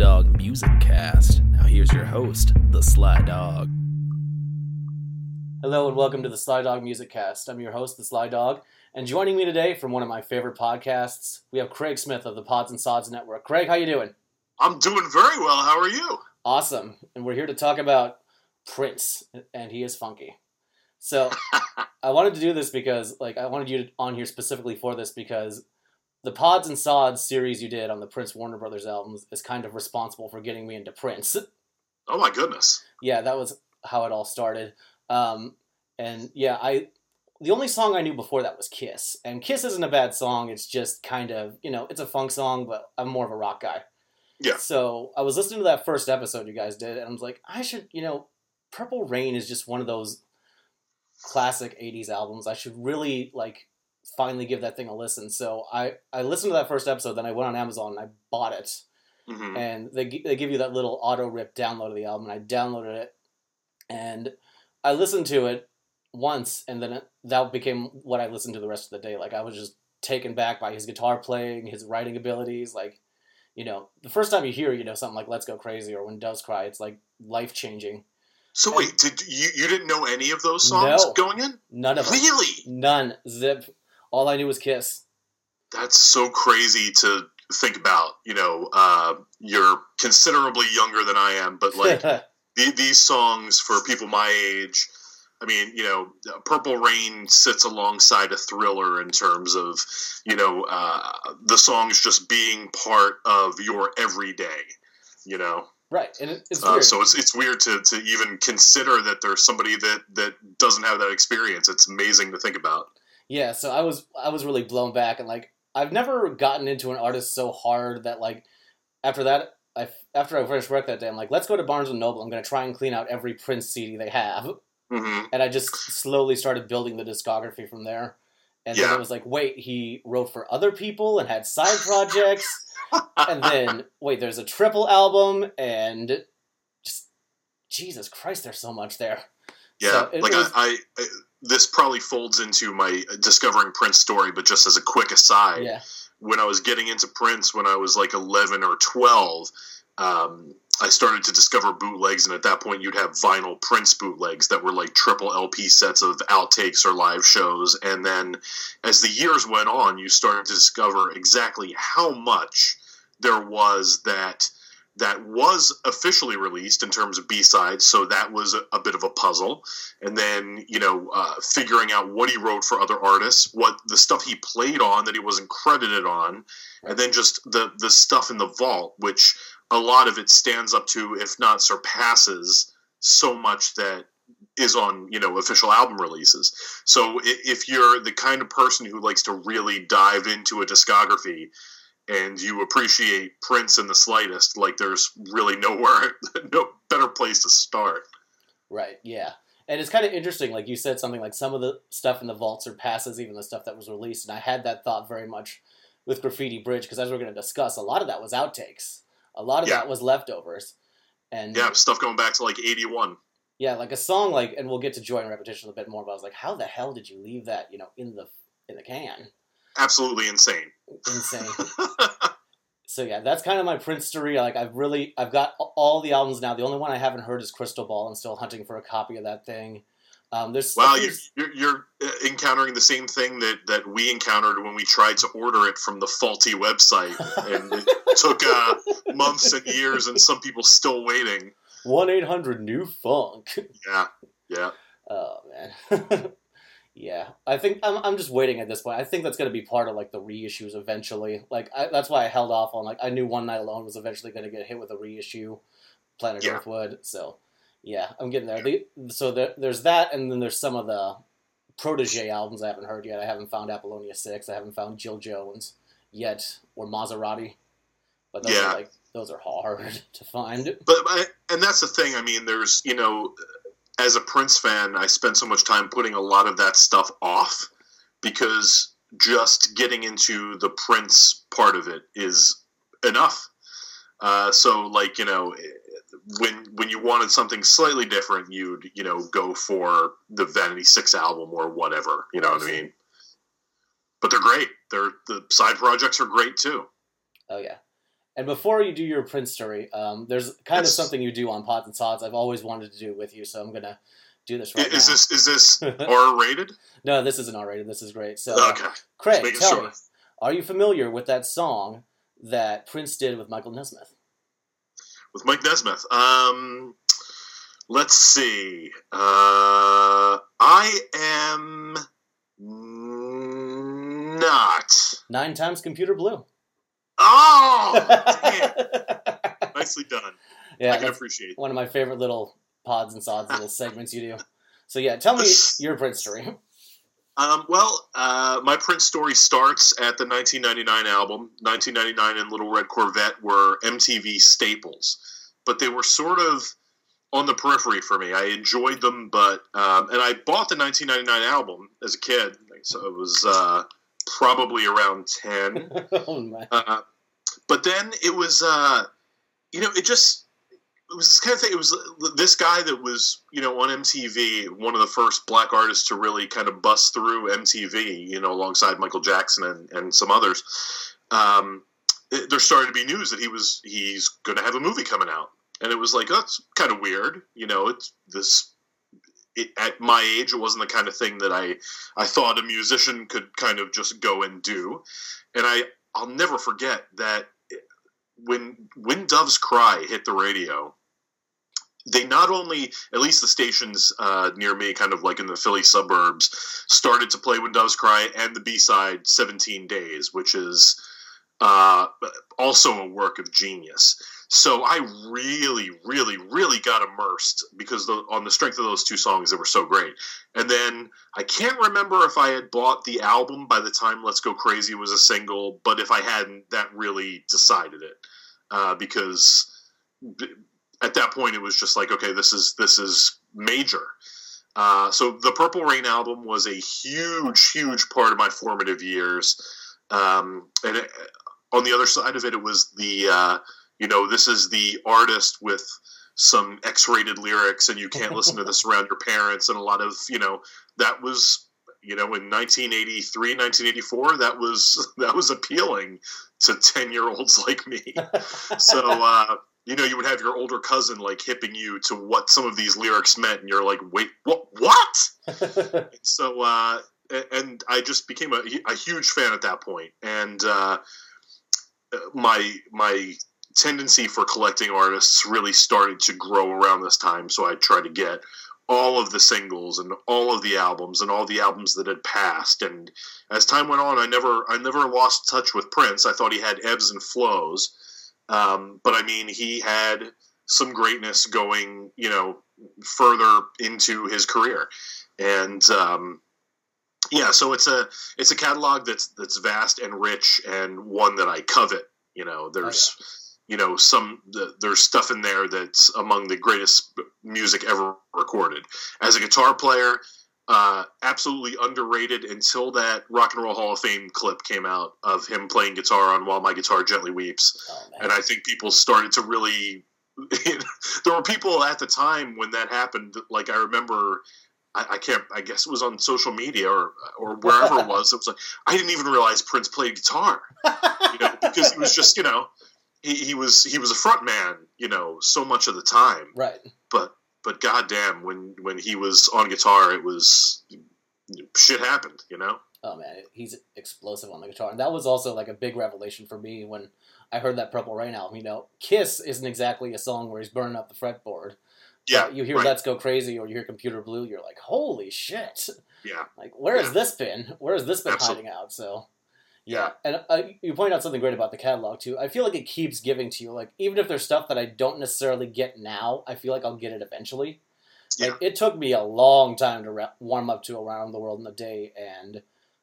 Dog Music Cast. Now, here's your host, the Sly Dog. Hello and welcome to the Sly Dog Music Cast. I'm your host, the Sly Dog, and joining me today from one of my favorite podcasts, we have Craig Smith of the Pods and Sods Network. Craig, how you doing? I'm doing very well. How are you? Awesome. And we're here to talk about Prince, and he is funky. So I wanted to do this because, like, I wanted you on here specifically for this because the Pods and Sods series you did on the Prince Warner Brothers albums is kind of responsible for getting me into Prince. Oh my goodness. Yeah, that was how it all started. Um, and yeah, I the only song I knew before that was Kiss, and Kiss isn't a bad song. It's just kind of you know it's a funk song, but I'm more of a rock guy. Yeah. So I was listening to that first episode you guys did, and I was like, I should you know, Purple Rain is just one of those classic '80s albums. I should really like finally give that thing a listen. So I I listened to that first episode, then I went on Amazon and I bought it, hmm and they they give you that little auto rip download of the album, and I downloaded it, and I listened to it once, and then it, that became what I listened to the rest of the day. Like I was just taken back by his guitar playing, his writing abilities. Like, you know, the first time you hear, you know, something like "Let's Go Crazy" or "When Doves Cry," it's like life changing. So wait, did you you didn't know any of those songs No. going in? None of them. Really? None. Zip. All I knew was Kiss. That's so crazy to think about. You know, uh, you're considerably younger than I am, but like the, these songs for people my age. I mean, you know, Purple Rain sits alongside a thriller in terms of, you know, uh, the songs just being part of your everyday. You know, right, and it, it's Uh, so it's it's weird to, to even consider that there's somebody that that doesn't have that experience. It's amazing to think about. Yeah, so I was I was really blown back and like I've never gotten into an artist so hard that like after that I after I finished work that day I'm like let's go to Barnes and Noble. I'm gonna try and clean out every Prince CD they have. Hmm and I just slowly started building the discography from there. And then it was like wait he wrote for other people and had side projects? And then wait there's a triple album and just Jesus Christ there's so much there. Yeah, So it like was- I, I, this probably folds into my discovering Prince story, but just as a quick aside, yeah when I was getting into Prince when I was like 11 or 12, um, I started to discover bootlegs, and at that point, you'd have vinyl Prince bootlegs that were like triple LP sets of outtakes or live shows. And then as the years went on, you started to discover exactly how much there was that that was officially released in terms of b-sides so that was a, a bit of a puzzle. And then you know uh, figuring out what he wrote for other artists what the stuff he played on that he wasn't credited on and then just the the stuff in the vault which a lot of it stands up to if not surpasses so much that is on you know official album releases. So if you're the kind of person who likes to really dive into a discography and you appreciate Prince in the slightest, like there's really nowhere, no better place to start. Right, yeah. And it's kind of interesting, like you said, something like some of the stuff in the vault surpasses even the stuff that was released. And I had that thought very much with Graffiti Bridge, because as we're going to discuss, a lot of that was outtakes. A lot of Yeah. that was leftovers. And Yeah, stuff going back to like '81. yeah, like a song like, and we'll get to joy and repetition a bit more, but I was like, how the hell did you leave that, you know, in the in the can? Absolutely insane. Insane. so yeah, that's kind of my Prince story. Like I've really, I've got all the albums now. The only one I haven't heard is Crystal Ball. I'm still hunting for a copy of that thing. Um, there's Wow, a few- you, you're, you're uh, encountering the same thing that, that we encountered when we tried to order it from the faulty website, and it took uh, months and years, and some people still waiting. One eight hundred new funk. Yeah, yeah. Oh man. yeah, I think I'm. I'm just waiting at this point. I think that's gonna be part of like the reissues eventually. Like I, that's why I held off on like I knew One Night Alone was eventually gonna get hit with a reissue. Planet Yeah. Earth would. So yeah, I'm getting there. The, so there, there's that, and then there's some of the protege albums I haven't heard yet. I haven't found Apollonia Six. I haven't found Jill Jones yet, or Mazarati. But those Yeah. are like those are hard to find. But I, and that's the thing. I mean, there's you know, as a Prince fan, I spend so much time putting a lot of that stuff off because just getting into the Prince part of it is enough. Uh, so, like you know, when when you wanted something slightly different, you'd you know go for the Vanity Six album or whatever. You know what I mean? But they're great. They're the side projects are great too. Oh yeah, And before you do your Prince story, um, there's kind of something you do on Pods and Sods I've always wanted to do with you, so I'm gonna do this right is now. this is this R rated? No, this isn't R-rated. This is great. So, uh, Okay, Craig, tell sure. me, are you familiar with that song that Prince did with Michael Nesmith? with Mike Nesmith. Um, let's see. Uh, I am not. Nine times Computer Blue. Oh, damn. nicely done. yeah, I can appreciate. one of my favorite little pods and sods little segments you do. So yeah, tell me your Prince story. Um, well, uh, my Prince story starts at the 1999 album. 1999 and Little Red Corvette were MTV staples, but they were sort of on the periphery for me. I enjoyed them, but um, and I bought the 1999 album as a kid, so it was uh, probably around 10. oh my. Uh, but then it was, uh, you know, it just it was this kind of thing. It was this guy that was, you know, on MTV, one of the first black artists to really kind of bust through MTV, you know, alongside Michael Jackson and, and some others. Um, it- there started to be news that he was he's going to have a movie coming out, and it was like that's kind of weird, you know. It's this. It, at my age, it wasn't the kind of thing that I I thought a musician could kind of just go and do, and I I'll never forget that when when Doves Cry hit the radio, they not only at least the stations uh, near me, kind of like in the Philly suburbs, started to play When Doves Cry and the B side Seventeen Days, which is uh, also a work of genius. So I really, really, really got immersed because the, on the strength of those two songs, they were so great. And then I can't remember if I had bought the album by the time Let's Go Crazy was a single, but if I hadn't, that really decided it uh, because at that point it was just like, okay, this is this is major. Uh, so the Purple Rain album was a huge, huge part of my formative years. Um, and it, on the other side of it, it was the uh, you know this is the artist with some X-rated lyrics, and you can't listen to this around your parents, and a lot of you know that was you know in 1983 1984 that was that was appealing to 10 year olds like me. So uh you know you would have your older cousin like hipping you to what some of these lyrics meant and you're like wait what? What so uh and i just became a, a huge fan at that point. And uh my my tendency for collecting artists really started to grow around this time so i tried to get all of the singles and all of the albums and all the albums that had passed. And as time went on i never i never lost touch with prince. I thought he had ebbs and flows. Um, but i mean he had some greatness going you know further into his career. And um, yeah so it's a it's a catalog that's that's vast and rich and one that i covet. You know there's you know some th- there's stuff in there that's among the greatest music ever recorded as a guitar player uh, absolutely underrated until that rock and roll hall of fame clip came out of him playing guitar on while my guitar gently weeps Oh, and i think people started to really there were people at the time when that happened like i remember I, I can't. I guess it was on social media or or wherever it was. It was like I didn't even realize Prince played guitar, you know, because he was just you know he, he was he was a front man, you know, so much of the time. right. But but goddamn, when when he was on guitar, it was shit happened, you know. Oh man, he's explosive on the guitar, and that was also like a big revelation for me when I heard that Purple Rain album. You know, Kiss isn't exactly a song where he's burning up the fretboard. Yeah, But you hear right. Let's Go Crazy or you hear Computer Blue, you're like, holy shit! yeah, Like, where has this been? Where has this been Absolutely. hiding out? So, yeah, and uh, you point out something great about the catalog too. I feel like it keeps giving to you. Like, even if there's stuff that I don't necessarily get now, I feel like I'll get it eventually. Like, it took me a long time to ra- warm up to Around the World in a Day and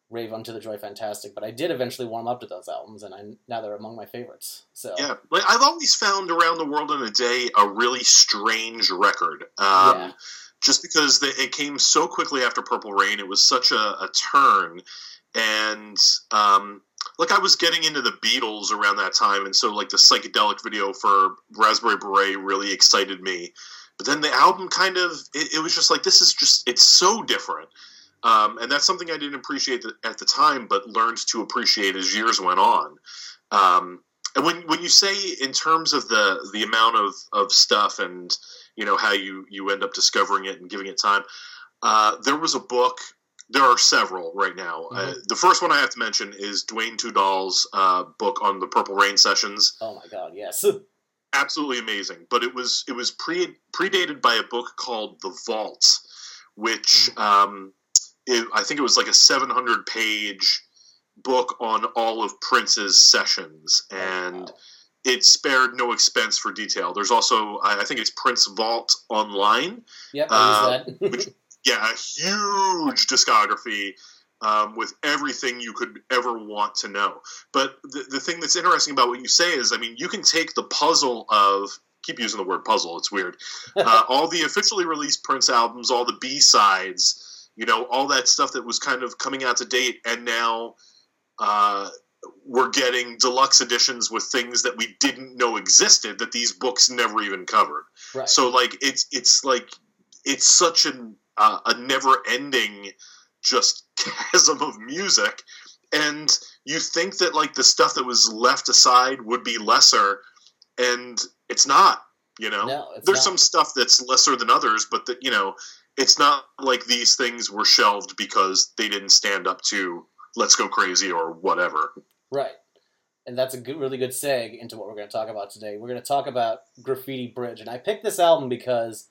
Rave Unto the Joy Fantastic, but I did eventually warm up to those albums, and I now they're among my favorites. So, yeah. Like I've always found "Around the World in a Day" a really strange record. Um, Yeah. Just because the, it came so quickly after Purple Rain, it was such a, a turn, and um, like I was getting into the Beatles around that time, and so like the psychedelic video for Raspberry Beret really excited me. But then the album kind of it, it was just like this is just it's so different. Um, and that's something I didn't appreciate at the time, but learned to appreciate as years went on. Um, And when when you say in terms of the the amount of of stuff and you know how you you end up discovering it and giving it time, uh, there was a book. There are several right now. Uh, Mhm. the first one I have to mention is Duane Tudahl's uh, book on the Purple Rain sessions. Oh my god, yes. Absolutely amazing. But it was it was pre predated by a book called The Vault, which um, it, I think it was like a 700 page book on all of Prince's sessions, and Wow. it spared no expense for detail. There's also I I think it's Prince Vault online. Yep, Uh, that. which- Yeah, a huge discography um, with everything you could ever want to know. But the, the thing that's interesting about what you say is, I mean, you can take the puzzle of keep using the word puzzle. It's weird. Uh, all the officially released Prince albums, all the B sides, you know, all that stuff that was kind of coming out to date, and now uh, we're getting deluxe editions with things that we didn't know existed that these books never even covered. right. So like it's it's like it's such an uh, a never ending just chasm of music, and you think that like the stuff that was left aside would be lesser, and it's not. You know, no, there's not. some stuff that's lesser than others, but that you know, it's not like these things were shelved because they didn't stand up to "Let's Go Crazy" or whatever. Right. And that's a good, really good seg into what we're going to talk about today. We're going to talk about Graffiti Bridge. And I picked this album because.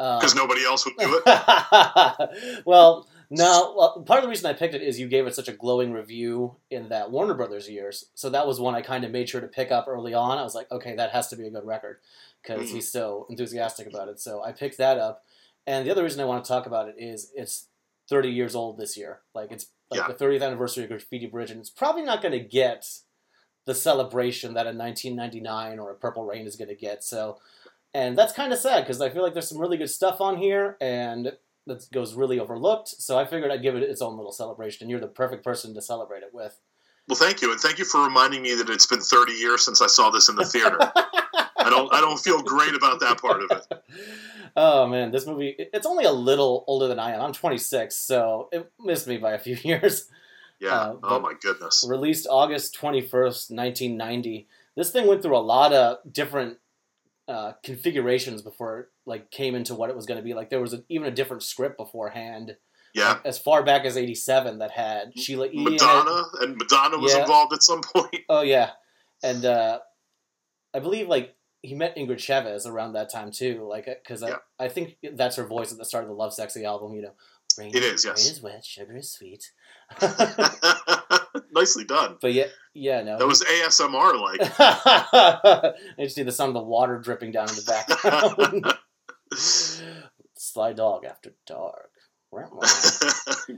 Um, Because nobody else would do it. well, no. Well, part of the reason I picked it is you gave it such a glowing review in that Warner Brothers years. So that was one I kind of made sure to pick up early on. I was like, okay, that has to be a good record because Mhm. he's so enthusiastic about it. So I picked that up. And the other reason I want to talk about it is it's 30 years old this year. Like it's like Yeah. the 30th anniversary of Graffiti Bridge, and it's probably not going to get the celebration that a 1999 or a Purple Rain is going to get. So, and that's kind of sad because I feel like there's some really good stuff on here, and that goes really overlooked. So I figured I'd give it its own little celebration, and you're the perfect person to celebrate it with. Well, thank you, and thank you for reminding me that it's been 30 years since I saw this in the theater. I don't I don't feel great about that part of it. oh man, this movie—it's only a little older than I am. I'm 26, so it missed me by a few years. Yeah. Uh, oh my goodness. Released August 21st, 1990. This thing went through a lot of different uh, configurations before it like came into what it was going to be. Like there was a, even a different script beforehand, Yeah. as far back as '87 that had Sheila E. Madonna and Madonna was Yeah. involved at some point. Oh yeah, and uh, I believe like he met Ingrid Chavez around that time too. Like because Yeah. I, I think that's her voice at the start of the Lovesexy album. You know, rain, It is, yes. rain is wet, sugar is sweet. Nicely done. But yeah, yeah, no. That was ASMR like. I just see the sound of the water dripping down in the background. Sly Dog After Dark.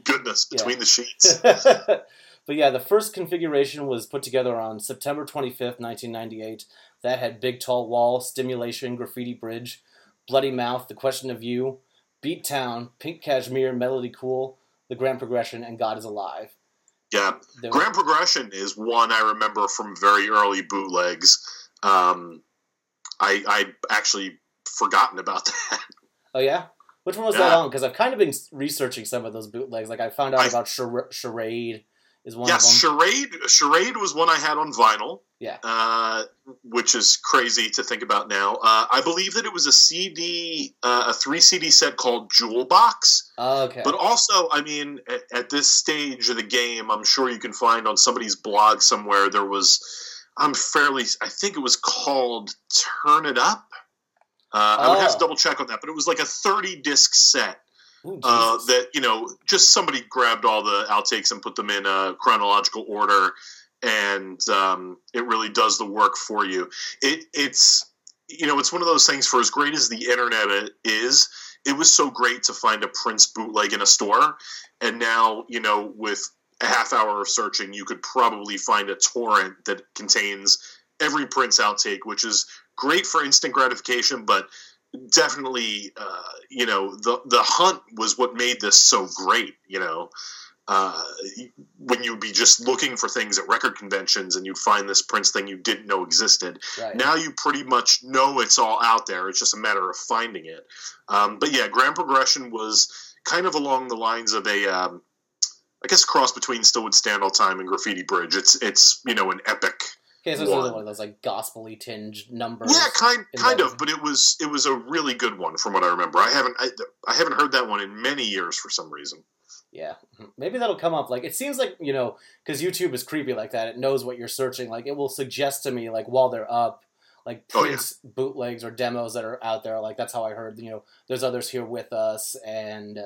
Goodness, between the sheets. but yeah, the first configuration was put together on September 25th, 1998. That had Big Tall Wall, Stimulation, Graffiti Bridge, Bloody Mouth, The Question of You, Beat Town, Pink Cashmere, Melody Cool, The Grand Progression, and God is Alive. Yeah. There Grand Progression is one I remember from very early bootlegs. Um, I I actually forgotten about that. oh yeah? Which one was that Yeah. on? Because I've kind of been researching some of those bootlegs. Like I found out I- about Char- Charade is one yes. Charade. Charade was one I had on vinyl. Yeah. Uh, which is crazy to think about now. Uh, I believe that it was a CD, uh, a three CD set called Jewel Box. Oh, okay. But also, I mean, at, at this stage of the game, I'm sure you can find on somebody's blog somewhere there was. I'm fairly. I think it was called Turn It Up. Uh, I would have to Oh. double check on that, but it was like a 30 disc set Ooh, uh, that you know just somebody grabbed all the outtakes and put them in a chronological order and um, it really does the work for you. It, it's you know it's one of those things for as great as the internet is it was so great to find a prince bootleg in a store and now you know with a half hour of searching you could probably find a torrent that contains every prince outtake which is great for instant gratification but definitely uh, you know the the hunt was what made this so great you know? Uh, when you'd be just looking for things at record conventions and you'd find this prince thing you didn't know existed right. now you pretty much know it's all out there. It's just a matter of finding it. Um, but yeah grand progression was kind of along the lines of a um, i guess cross between still would stand all time and graffiti bridge. It's it's you know an epic Okay, so it's another one. of those like gospely tinged numbers. Yeah, kind kind of, but it was it was a really good one from what I remember. I haven't I, I haven't heard that one in many years for some reason. Yeah, hmm, maybe that'll come up. Like it seems like you know, because YouTube is creepy like that. It knows what you're searching. Like it will suggest to me like while they're up, like Oh, yeah. Prince bootlegs or demos that are out there. Like that's how I heard. You know, there's others here with us and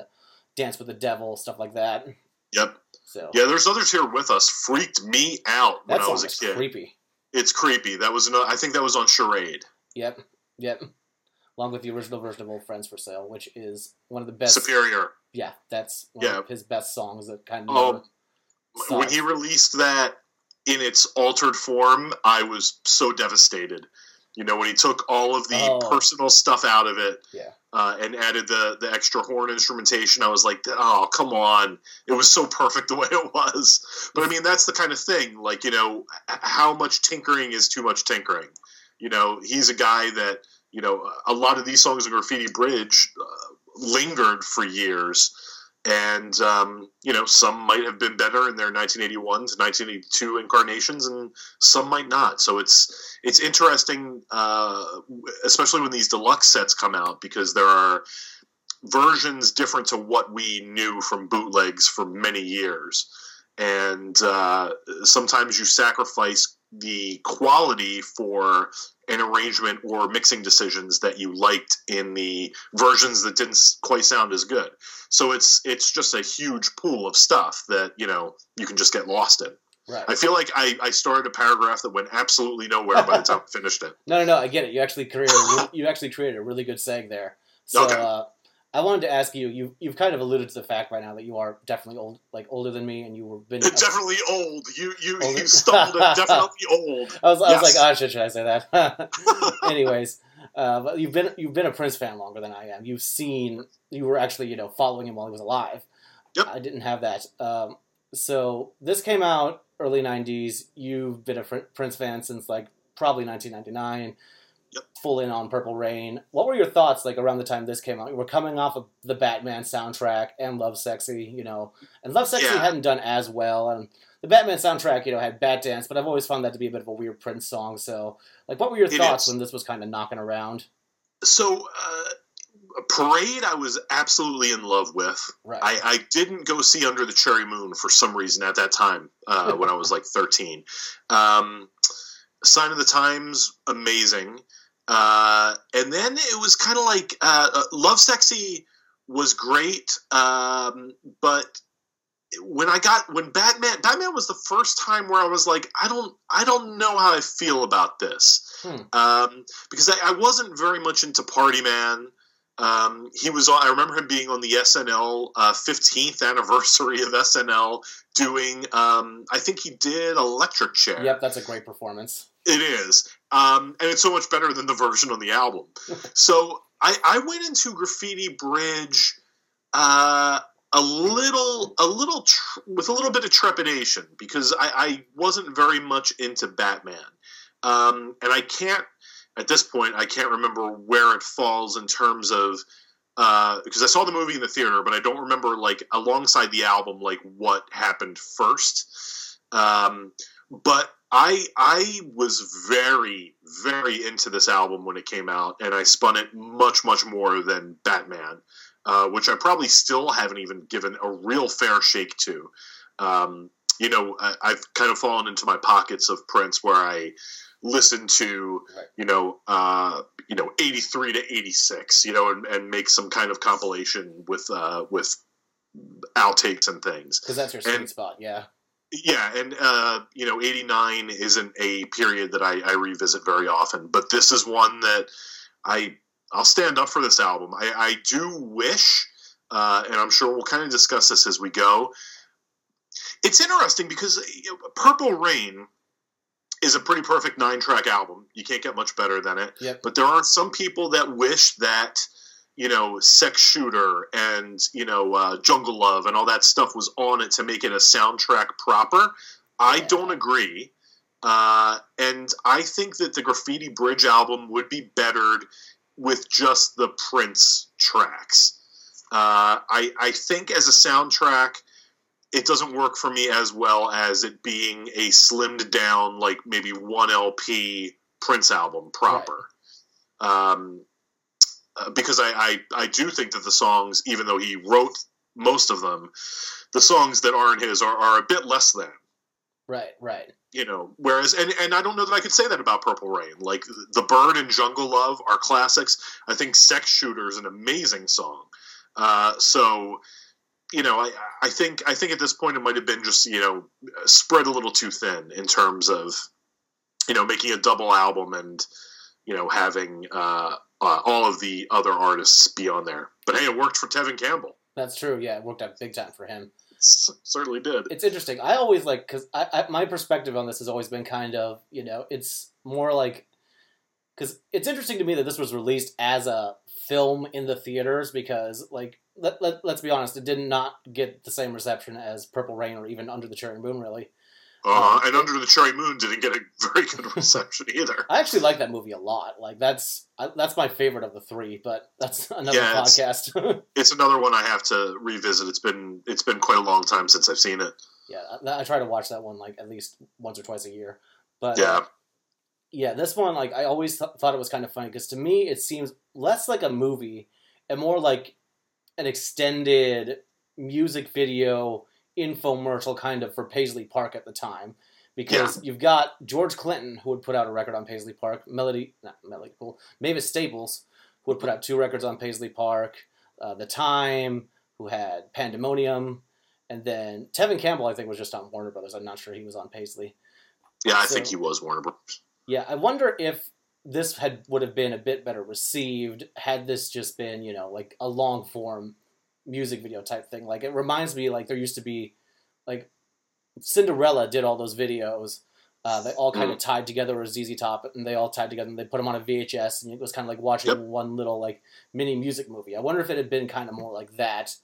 Dance with the Devil, stuff like that. Yep. So Yeah, there's others here with us. Freaked me out when I was a kid. creepy. It's creepy. That was another, I think that was on Charade. Yep, yep. Along with the original version of Old Friends for Sale, which is one of the best. Superior. Yeah, that's one Yeah. of his best songs. That kind of. Oh, Sucks. when he released that in its altered form, I was so devastated. You know, when he took all of the Oh. personal stuff out of it, Yeah. uh, and added the the extra horn instrumentation, I was like, "Oh, come on!" It was so perfect the way it was. But I mean, that's the kind of thing. Like, you know, how much tinkering is too much tinkering? You know, he's a guy that you know a lot of these songs in Graffiti Bridge uh, lingered for years and um, you know some might have been better in their 1981 to 1982 incarnations and some might not. So it's it's interesting uh, especially when these deluxe sets come out because there are versions different to what we knew from bootlegs for many years. And uh, sometimes you sacrifice the quality for an arrangement or mixing decisions that you liked in the versions that didn't quite sound as good so it's it's just a huge pool of stuff that you know you can just get lost in. right. I feel like I, I started a paragraph that went absolutely nowhere by the time I finished it. No, no, no. I get it. You actually created you actually created a really good seg there. So Okay. uh, I wanted to ask you. You you've kind of alluded to the fact right now that you are definitely old, like older than me, and you were been. definitely old. You you Older? you stumbled at definitely old. I was, I was like, Yes. oh shit, should I say that? Anyways, uh, but you've been you've been a Prince fan longer than I am. You've seen you were actually you know following him while he was alive. Yep. I didn't have that. Um, so this came out early '90s. You've been a Prince fan since like probably 1999. Yep. Full in on Purple Rain. What were your thoughts like around the time this came out? You were coming off of the Batman soundtrack and Lovesexy, you know, and Lovesexy Yeah. hadn't done as well, and the Batman soundtrack, you know, had Batdance, but I've always found that to be a bit of a weird Prince song. So, like, what were your It thoughts is. when this was kind of knocking around? So uh, Parade, I was absolutely in love with. Right. I, I didn't go see Under the Cherry Moon for some reason at that time uh, when I was like 13. Um, Sign of the Times, amazing. Uh, and then it was kind of like uh, uh, Lovesexy was great, um, but when I got when Batman Batman was the first time where I was like I don't I don't know how I feel about this Hmm. um, because I, I wasn't very much into Party Man. Um, he was on. I remember him being on the SNL uh, 15th anniversary of SNL doing. Um, I think he did Electric Chair. Yep, that's a great performance. It is, um, and it's so much better than the version on the album. so I, I went into Graffiti Bridge uh, a little, a little tr- with a little bit of trepidation because I, I wasn't very much into Batman, um, and I can't at this point I can't remember where it falls in terms of. Because I saw the movie in the theater, but I don't remember like alongside the album like what happened first. Um, but I I was very very into this album when it came out, and I spun it much much more than Batman, uh, which I probably still haven't even given a real fair shake to. Um, you know, I, I've kind of fallen into my pockets of Prince where I listen to you know uh, you know eighty three to eighty six, you know, and, and make some kind of compilation with uh, with outtakes and things. Because that's your sweet And- spot, yeah. Yeah, and uh, you know, '89 isn't a period that I, I revisit very often, but this is one that I I'll stand up for this album. I, I do wish, uh, and I'm sure we'll kind of discuss this as we go. It's interesting because Purple Rain is a pretty perfect nine track album. You can't get much better than it. Yep. But there are some people that wish that you know, Sex Shooter and, you know, uh, Jungle Love and all that stuff was on it to make it a soundtrack proper. I don't agree. Uh, and I think that the Graffiti Bridge album would be bettered with just the Prince tracks. Uh, I, I think as a soundtrack, it doesn't work for me as well as it being a slimmed down, like maybe one LP Prince album proper. Um, uh, because I, I I do think that the songs, even though he wrote most of them, the songs that aren't his are, are a bit less than Right, right. you know whereas and, and i don't know that i could say that about purple rain. Like the bird and jungle love are classics. I think sex shooter is an amazing song. Uh, so you know I, I think i think at this point it might have been just you know spread a little too thin in terms of you know making a double album and you know having uh, uh, all of the other artists be on there but hey it worked for tevin campbell That's true. Yeah, it worked out big time for him. S- certainly did It's interesting. I always like because I, I my perspective on this has always been kind of you know it's more like because it's interesting to me that this was released as a film in the theaters because like let, let, let's be honest it did not get the same reception as purple rain or even under the cherry moon really uh, and under the cherry moon didn't get a very good reception either. I actually like that movie a lot. Like that's I, that's my favorite of the three but that's another Yeah, podcast. it's another one I have to revisit. It's been it's been quite a long time since I've seen it. yeah I, I try to watch that one like at least once or twice a year. But Yeah, yeah, this one, like, I always th- thought it was kind of funny because to me, it seems less like a movie and more like an extended music video infomercial kind of for Paisley Park at the time. Because you've got George Clinton, who would put out a record on Paisley Park, Melody, not Melody Cool, Mavis Staples, who would put out two records on Paisley Park, uh, The Time, who had Pandemonium, and then Tevin Campbell, I think, was just on Warner Brothers. I'm not sure he was on Paisley. yeah. I So- think he was Warner Brothers. Yeah, I wonder if this had would have been a bit better received had this just been, you know, like a long form music video type thing. Like it reminds me like there used to be like Cinderella did all those videos. Uh, they all kind of tied together with ZZ Top, and they all tied together, and they put them on a VHS, and it was kind of like watching Yep. one little like mini music movie. I wonder if it had been kind of more like that.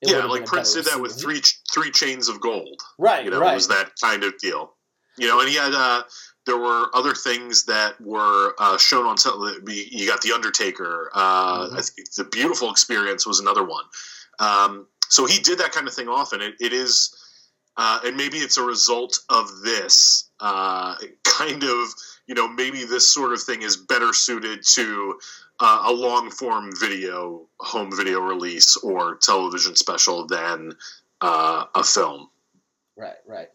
it Yeah, like Prince did that with three three chains of gold. right, You know, right, it was that kind of deal. You know, and he had uh, there were other things that were uh, shown on television. You got the Undertaker. Uh, Mhm. I think the Beautiful Experience was another one. Um, so he did that kind of thing often. It, it is, uh, and maybe it's a result of this uh, kind of. You know, maybe this sort of thing is better suited to uh, a long form video, home video release, or television special than uh, a film. Right, right.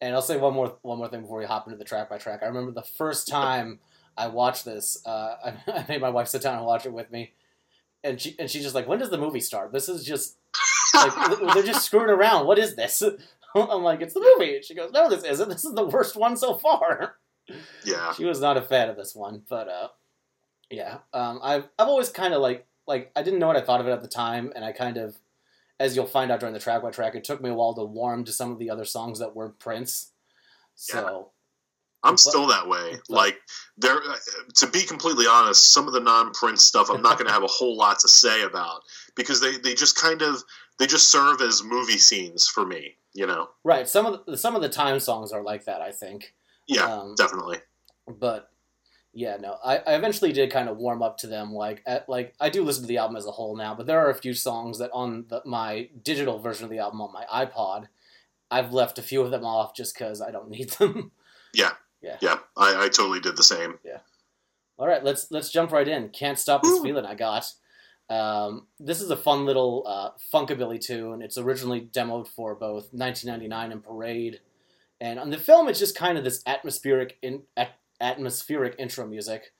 And I'll say one more one more thing before we hop into the track by track. I remember the first time I watched this, uh, I, I made my wife sit down and watch it with me, and she and she's just like, "When does the movie start? This is just like they're just screwing around. What is this?" I'm like, "It's the movie." And she goes, "No, this isn't. This is the worst one so far." Yeah. she was not a fan of this one, but uh, yeah, um, I've I've always kind of like like I didn't know what I thought of it at the time, and I kind of, as you'll find out during the track by track, it took me a while to warm to some of the other songs that weren't Prince. So I'm still that way. Like there, to be completely honest, some of the non-Prince stuff I'm not going to have a whole lot to say about because they they just kind of they just serve as movie scenes for me. You know? right, some of the, some of the time songs are like that, I think. Yeah, Um, definitely. but yeah, no, I, I eventually did kind of warm up to them. Like, at, like I do listen to the album as a whole now, but there are a few songs that on the, my digital version of the album on my iPod, I've left a few of them off just because I don't need them. Yeah, I, I totally did the same. Yeah. All right, let's let's jump right in. Can't stop this Woo. feeling I got. Um, this is a fun little uh, funkabilly tune. It's originally demoed for both 1999 and Parade, and on the film, it's just kind of this atmospheric in, at, atmospheric intro music.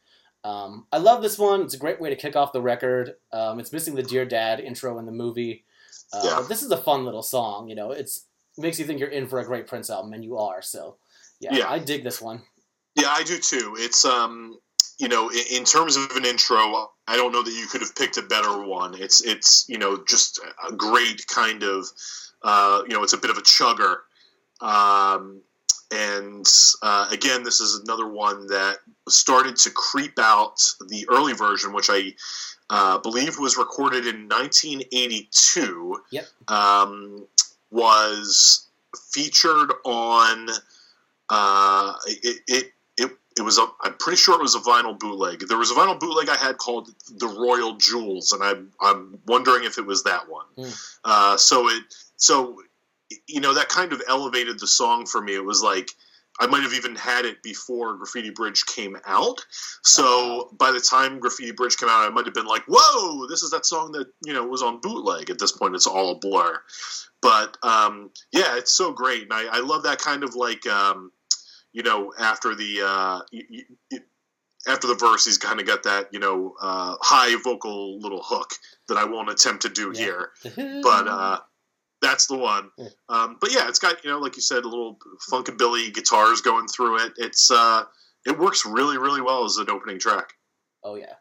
Um, I love this one. It's a great way to kick off the record. Um, it's missing the Dear Dad intro in the movie, uh, Yeah. this is a fun little song. You know, it's it makes you think you're in for a great Prince album, and you are. So, yeah, Yeah. I dig this one. Yeah, I do too. It's um, you know, in, in terms of an intro, I don't know that you could have picked a better one. It's it's you know just a great kind of uh, you know it's a bit of a chugger. Um, and uh, again, this is another one that started to creep out. The early version, which I uh, believe was recorded in 1982, Yep. um, was featured on. Uh, it, it it it was a. I'm pretty sure it was a vinyl bootleg. There was a vinyl bootleg I had called the Royal Jewels, and I'm I'm wondering if it was that one. Hmm. Uh, so it so you know that kind of elevated the song for me. It was like I might have even had it before Graffiti Bridge came out. So by the time Graffiti Bridge came out, I might have been like, "Whoa, this is that song that you know was on bootleg." At this point, it's all a blur. But um, yeah, it's so great, and I, I love that kind of like um, you know after the uh, after the verse, he's kind of got that you know uh, high vocal little hook that I won't attempt to do Yeah. here but uh, that's the one. Yeah. Um, but yeah, it's got you know, like you said, a little funkabilly guitars going through it. It's uh, it works really, really well as an opening track. oh yeah,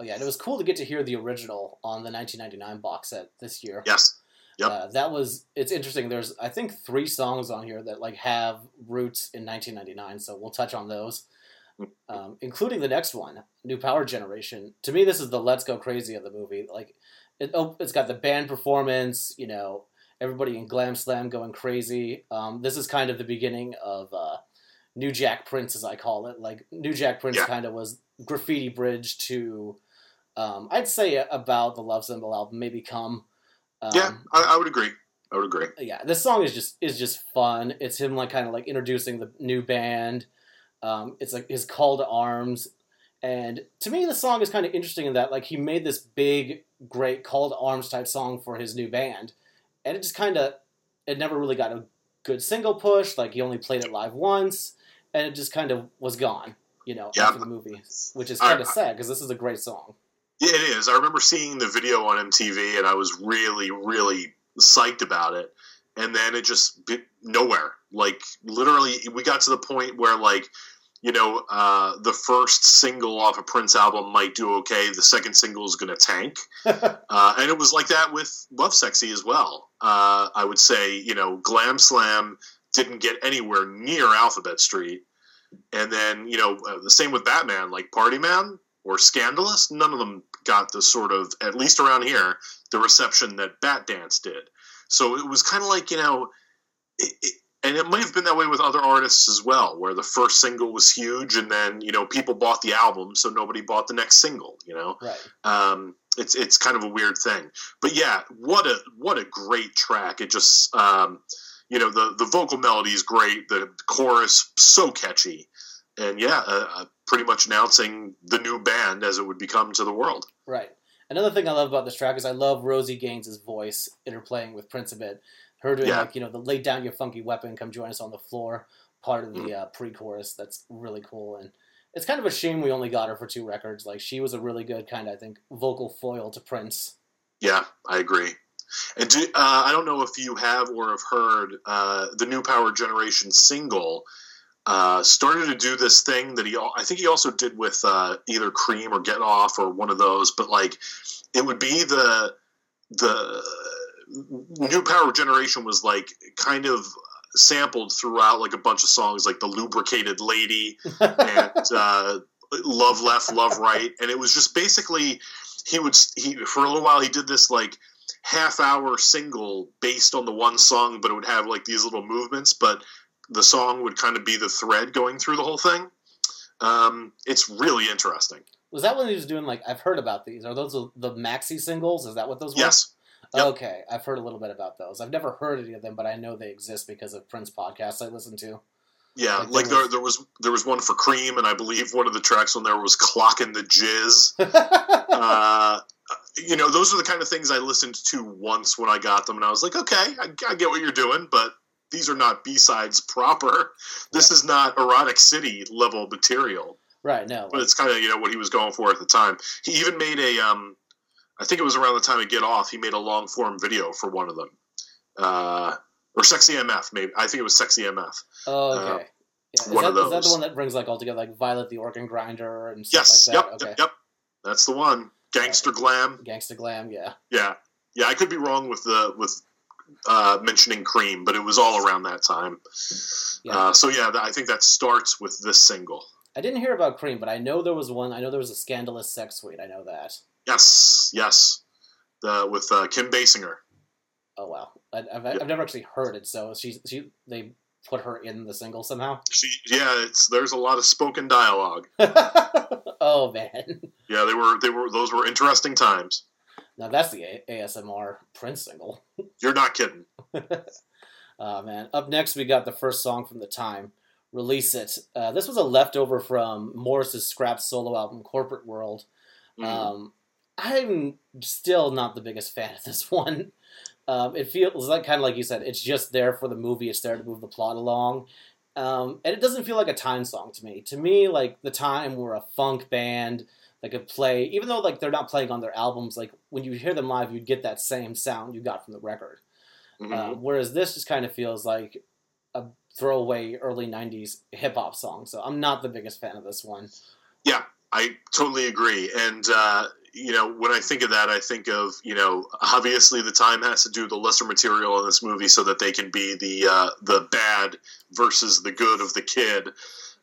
oh yeah, and it was cool to get to hear the original on the 1999 box set this year. Yes, Yep. Uh, that was it's interesting. There's I think three songs on here that like have roots in 1999, so we'll touch on those, um, including the next one, New Power Generation. To me, this is the Let's Go Crazy of the movie. Like, it, oh, it's got the band performance, you know, everybody in Glam Slam going crazy. Um, this is kind of the beginning of uh, New Jack Prince, as I call it. Like New Jack Prince Yeah. kind of was graffiti bridge to, um, I'd say about the Love Symbol album, maybe come. Um, yeah, I, I would agree. I would agree. yeah, this song is just is just fun. It's him like kind of like introducing the new band. Um, it's like his call to arms, and to me, the song is kind of interesting in that like he made this big, great call to arms type song for his new band, and it just kind of it never really got a good single push. Like he only played it live once, and it just kind of was gone. You know, Yeah. after the movie, which is kind of sad because this is a great song. Yeah, it is. I remember seeing the video on MTV, and I was really, really psyched about it. And then it just bit nowhere. Like literally, we got to the point where like. You know, uh, the first single off a Prince album might do okay. The second single is going to tank. Uh, and it was like that with Lovesexy as well. Uh, I would say, you know, Glam Slam didn't get anywhere near Alphabet Street. And then, you know, uh, the same with Batman, like Party Man or Scandalous, none of them got the sort of, at least around here, the reception that Batdance did. So it was kind of like, you know, it, it, and it might have been that way with other artists as well, where the first single was huge and then, you know, people bought the album, so nobody bought the next single, you know? right. um, it's it's kind of a weird thing. But yeah, what a what a great track! It just um, you know the the vocal melody is great, the chorus so catchy, and yeah, uh, uh, pretty much announcing the new band as it would become to the world. Right. Another thing I love about this track is I love Rosie Gaines' voice interplaying with Prince a bit. Her doing Yeah. like you know the lay down your funky weapon, come join us on the floor part of the Mm. uh, pre-chorus. That's really cool, and it's kind of a shame we only got her for two records. Like she was a really good kind of I think vocal foil to Prince. Yeah, I agree. And do, uh, I don't know if you have or have heard uh, the New Power Generation single uh, started to do this thing that he I think he also did with uh, either Cream or Get Off or one of those, but like it would be the the New Power Generation was like kind of sampled throughout like a bunch of songs like the lubricated lady and uh, love left love right and it was just basically he would he for a little while he did this like half hour single based on the one song but it would have like these little movements but the song would kind of be the thread going through the whole thing um, it's really interesting was that when he was doing like I've heard about these? Are those the- the maxi singles? Is that what those were? yes Yep. Okay, I've heard a little bit about those. I've never heard any of them, but I know they exist because of Prince podcasts I listen to. yeah Like like, there there, there was there was one for cream and i believe one of the tracks on there was clocking the jizz uh, you know, those are the kind of things I listened to once when I got them, and I was like, okay, I, I get what you're doing, but these are not B sides proper. This is not erotic city level material, right, no. but it's kind of you know what he was going for at the time. He even made a, um, I think it was around the time of Get Off, he made a long form video for one of them, uh, or Sexy MF, maybe. I think it was Sexy MF. Oh, Uh, okay. yeah. Is, one that, of is that the one that brings like all together like Violet the Organ Grinder and stuff Yes, like yep, that? okay. yep, yep. That's the one. Gangster Glam. Gangster Glam, yeah. Yeah, yeah. I could be wrong with the with uh, mentioning Cream, but it was all around that time. Yeah. Uh, so yeah, I think that starts with this single. I didn't hear about Cream, but I know there was one. I know there was a scandalous sex suite. I know that. Yes, yes. The with uh, Kim Basinger. Oh wow, I, I've, I've never actually heard it. So she she they put her in the single somehow. She, yeah, it's there's a lot of spoken dialogue. oh man, Yeah, they were they were those were interesting times. Now that's the A- ASMR Prince single. You're not kidding. Oh man! Up next, we got the first song from the time. Release it. Uh, this was a leftover from Morris's scrap solo album, Corporate World. Mhm. Um, I'm still not the biggest fan of this one. Um, it feels like kind of like you said, it's just there for the movie. It's there to move the plot along, um, and it doesn't feel like a time song to me. To me, like the time were a funk band that could play, even though like they're not playing on their albums. Like when you hear them live, you'd get that same sound you got from the record. Mhm. Uh, whereas this just kind of feels like a throwaway early '90s hip hop song. So I'm not the biggest fan of this one. Yeah, I totally agree. And, uh, you know, when I think of that, I think of, you know, obviously the time has to do the lesser material in this movie so that they can be the uh, the bad versus the good of the kid.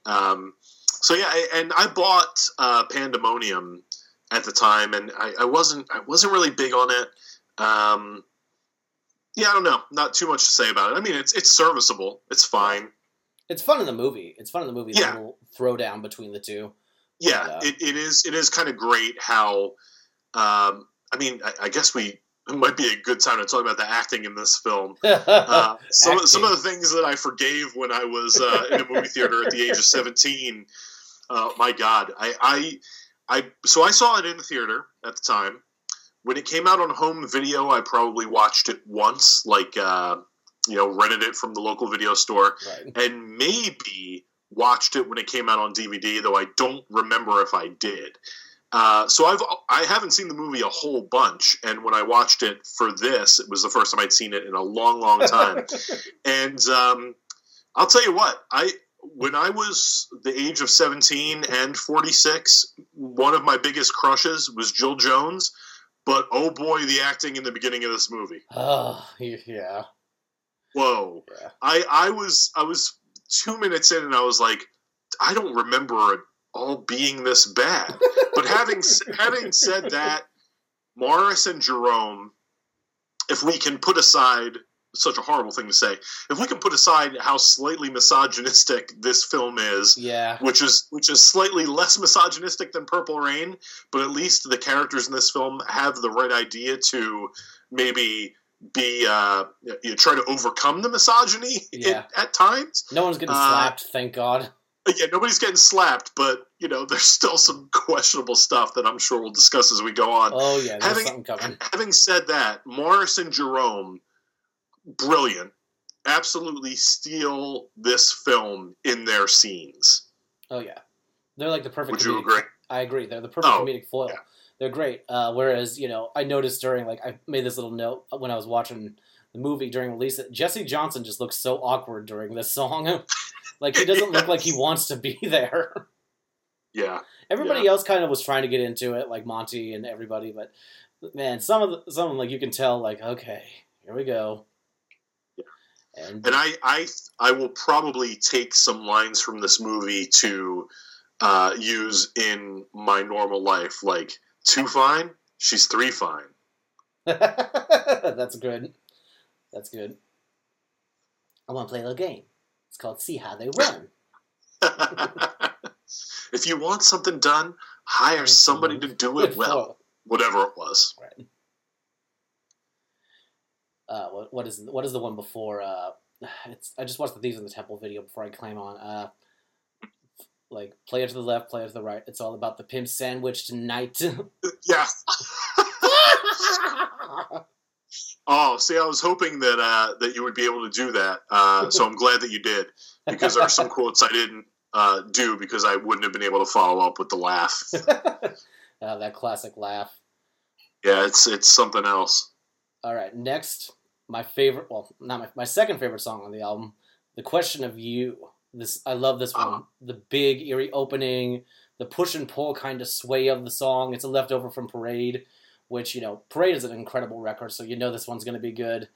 Um, so yeah, I, and I bought uh, Pandemonium at the time, and I, I, wasn't I wasn't really big on it. Um, yeah, I don't know, not too much to say about it. I mean, it's it's serviceable, it's fine. It's fun in the movie. It's fun in the movie. Yeah. The throwdown between the two. Yeah, and, uh, it, it is. It is kind of great how. Um, I mean, I, I guess we it might be a good time to talk about the acting in this film. Uh, some, some of the things that I forgave when I was uh, in a movie theater at the age of 17 Oh my God, I, I, I. So I saw it in the theater at the time. When it came out on home video, I probably watched it once, like uh, you know, rented it from the local video store, right. and maybe watched it when it came out on DVD. Though I don't remember if I did. Uh, so I've I haven't seen the movie a whole bunch, and when I watched it for this, it was the first time I'd seen it in a long, long time. and um, I'll tell you what, I when I was the age of seventeen and forty six, one of my biggest crushes was Jill Jones. But oh boy, the acting in the beginning of this movie. oh, yeah. Whoa. Yeah. I I was I was two minutes in and I was like, I don't remember it all being this bad. But having having said that, Morris and Jerome, if we can put aside such a horrible thing to say, if we can put aside how slightly misogynistic this film is, Yeah. which is which is slightly less misogynistic than Purple Rain, but at least the characters in this film have the right idea to maybe be uh, you know, try to overcome the misogyny Yeah. at, at times. No one's getting Uh, slapped, thank God. Yeah, nobody's getting slapped, but you know there's still some questionable stuff that I'm sure we'll discuss as we go on. Oh, yeah, there's having- something coming. Having said that, Morris and Jerome, brilliant, absolutely steal this film in their scenes. Oh, yeah. They're like the perfect Would you agree? I agree. They're the perfect Oh, comedic foil. yeah. They're great. Uh, whereas, you know, I noticed during, like, I made this little note when I was watching the movie during release that Jesse Johnson just looks so awkward during this song. like, he doesn't look like he wants to be there. Yeah, Everybody Yeah. else kind of was trying to get into it, like Monty and everybody, but man, some of the, some of them, like, you can tell, like, okay, here we go. And and I, I, I will probably take some lines from this movie to uh, use in my normal life, like two fine, she's three fine. That's good. That's good. I want to play a little game. It's called See How They Run. if you want something done, hire somebody to do it well, whatever it was. Right. Uh, what, what is what is the one before? Uh, it's I just watched the Thieves in the Temple video before I climb on. Uh, like play it to the left, play it to the right. It's all about the pimp sandwich tonight. Yeah. Oh, see, I was hoping that uh, that you would be able to do that. Uh, so I'm glad that you did, because there are some quotes I didn't uh, do because I wouldn't have been able to follow up with the laugh. uh, that classic laugh. Yeah, it's it's something else. All right, next, my favorite. Well, not my my second favorite song on the album, "The Question of You." This I love this one. The big eerie opening, the push and pull kind of sway of the song. It's a leftover from Parade, which you know Parade is an incredible record, so you know this one's going to be good.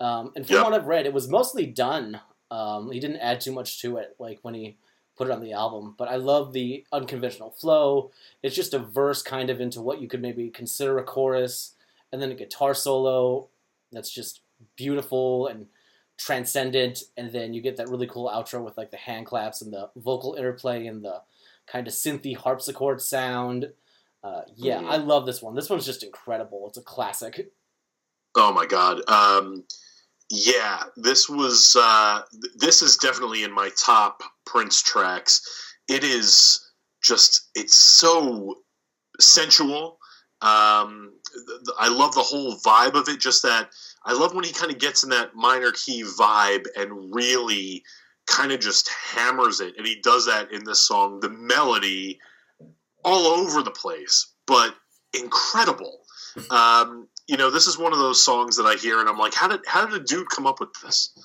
Um, and from Yeah. what I've read, it was mostly done. Um, he didn't add too much to it, like when he put it on the album. But I love the unconventional flow. It's just a verse kind of into what you could maybe consider a chorus, and then a guitar solo that's just beautiful and transcendent. And then you get that really cool outro with like the hand claps and the vocal interplay and the kind of synthy harpsichord sound. Uh, yeah, Mhm. I love this one. This one's just incredible. It's a classic. Oh my god. Um, Yeah, this was uh, this is definitely in my top Prince tracks. It is just it's so sensual. Um, I love the whole vibe of it. Just that I love when he kind of gets in that minor key vibe and really kind of just hammers it. And he does that in this song. The melody all over the place, but incredible. Um, you know, this is one of those songs that I hear and I'm like, how did how did a dude come up with this?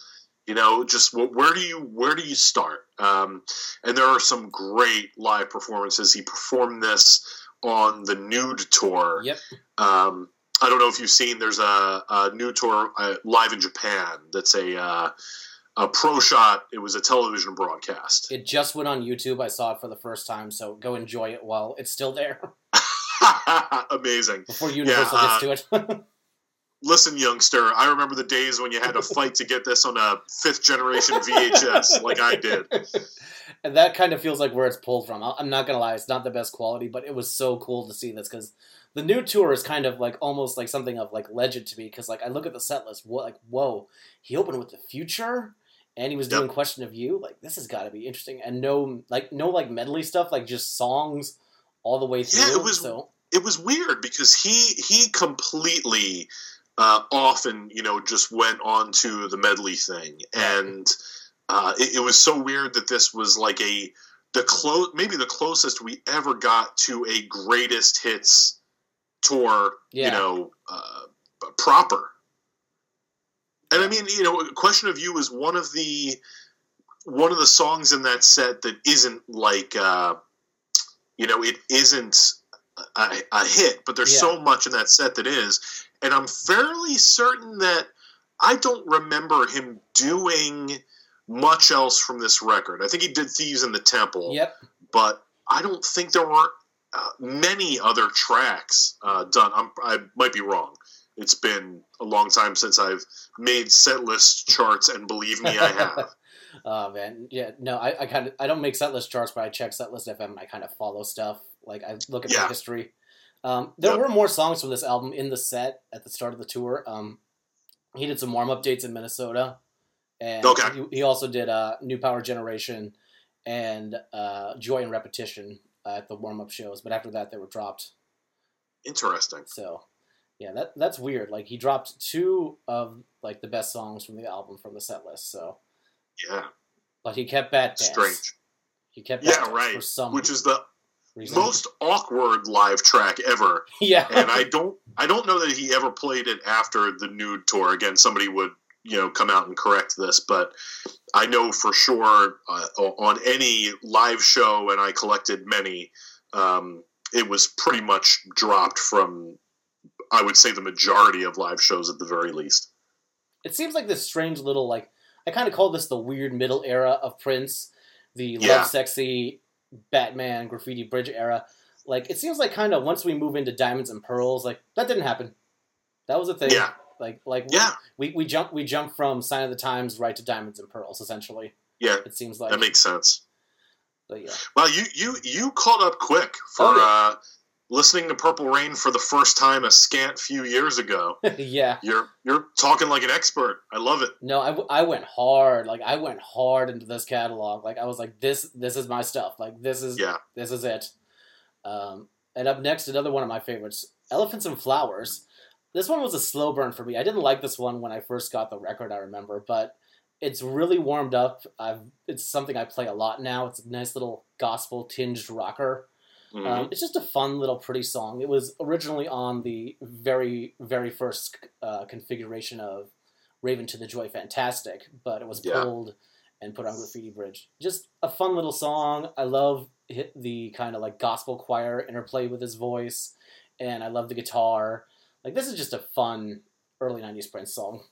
You know, just where do you where do you start? Um, and there are some great live performances. He performed this on the Nude tour. Yep. Um, I don't know if you've seen. There's a, a Nude tour uh, live in Japan. That's a uh, a pro shot. It was a television broadcast. It just went on YouTube. I saw it for the first time, so go enjoy it while it's still there. Amazing. Before Universal Yeah, uh, gets to it. Listen, youngster, I remember the days when you had to fight to get this on a fifth generation VHS, like I did. and that kind of feels like where it's pulled from. I'm not gonna lie, it's not the best quality, but it was so cool to see this because the Nude tour is kind of like almost like something of like legend to me because like I look at the set list, what like whoa, he opened with the future. And he was doing question of you, like this has got to be interesting, and no, like no, like medley stuff, like just songs all the way through. Yeah, it was- so. It was weird because he he completely uh, often you know just went on to the medley thing, and uh, it, it was so weird that this was like a the close maybe the closest we ever got to a greatest hits tour Yeah. you know uh, proper and i mean you know question of you is one of the one of the songs in that set that isn't like uh you know it isn't a, a hit but there's Yeah. so much in that set that is and i'm fairly certain that i don't remember him doing much else from this record i think he did thieves in the temple yep, but I don't think there were uh, many other tracks uh, done. I'm, I might be wrong. It's been a long time since I've made set list charts, and believe me, I have. Oh man, yeah, no, I, I kind of I don't make setlist charts, but I check setlist FM and I kind of follow stuff. Like I look at the Yeah. history. Um, there Yep. were more songs from this album in the set at the start of the tour. Um, he did some warm up dates in Minnesota, and Okay. he, he also did uh, New Power Generation and uh, Joy and Repetition at the warm up shows. But after that, they were dropped. Interesting. So yeah, that that's weird. Like he dropped two of like the best songs from the album from the set list. So, Yeah, but he kept Batdance. strange. He kept Yeah, right. for some Which is the reason. most awkward live track ever, yeah, and I don't, I don't know that he ever played it after the nude tour. Again, somebody would, you know, come out and correct this, but I know for sure uh, on any live show, and I collected many. Um, it was pretty much dropped from, I would say, the majority of live shows at the very least. it seems like this strange little like I kind of call this the weird middle era of Prince, the Yeah. Lovesexy Batman graffiti bridge era. Like it seems like kind of once we move into Diamonds and Pearls, like that didn't happen. That was a thing. Yeah. Like like Yeah, we we jump we jump from Sign of the Times right to Diamonds and Pearls essentially. yeah, It seems like that makes sense. but yeah. Well, you you you caught up quick for Oh, uh, listening to Purple Rain for the first time a scant few years ago. yeah. You're you're talking like an expert. I love it. No, I, w- I went hard. Like I went hard into this catalog. Like I was like this this is my stuff. Like this is Yeah. this is it. Um, and up next, another one of my favorites, Elephants and Flowers. This one was a slow burn for me. I didn't like this one when I first got the record. I remember, but it's really warmed up. I've it's something I play a lot now. It's a nice little gospel tinged rocker. Mhm. Um, it's just a fun little pretty song. It was originally on the very very first uh, configuration of Rave Un2 the Joy Fantastic, but it was Yeah. pulled and put on Graffiti Bridge. Just a fun little song. I love hit the kind of like gospel choir interplay with his voice, and I love the guitar. Like this is just a fun early '90s Prince song.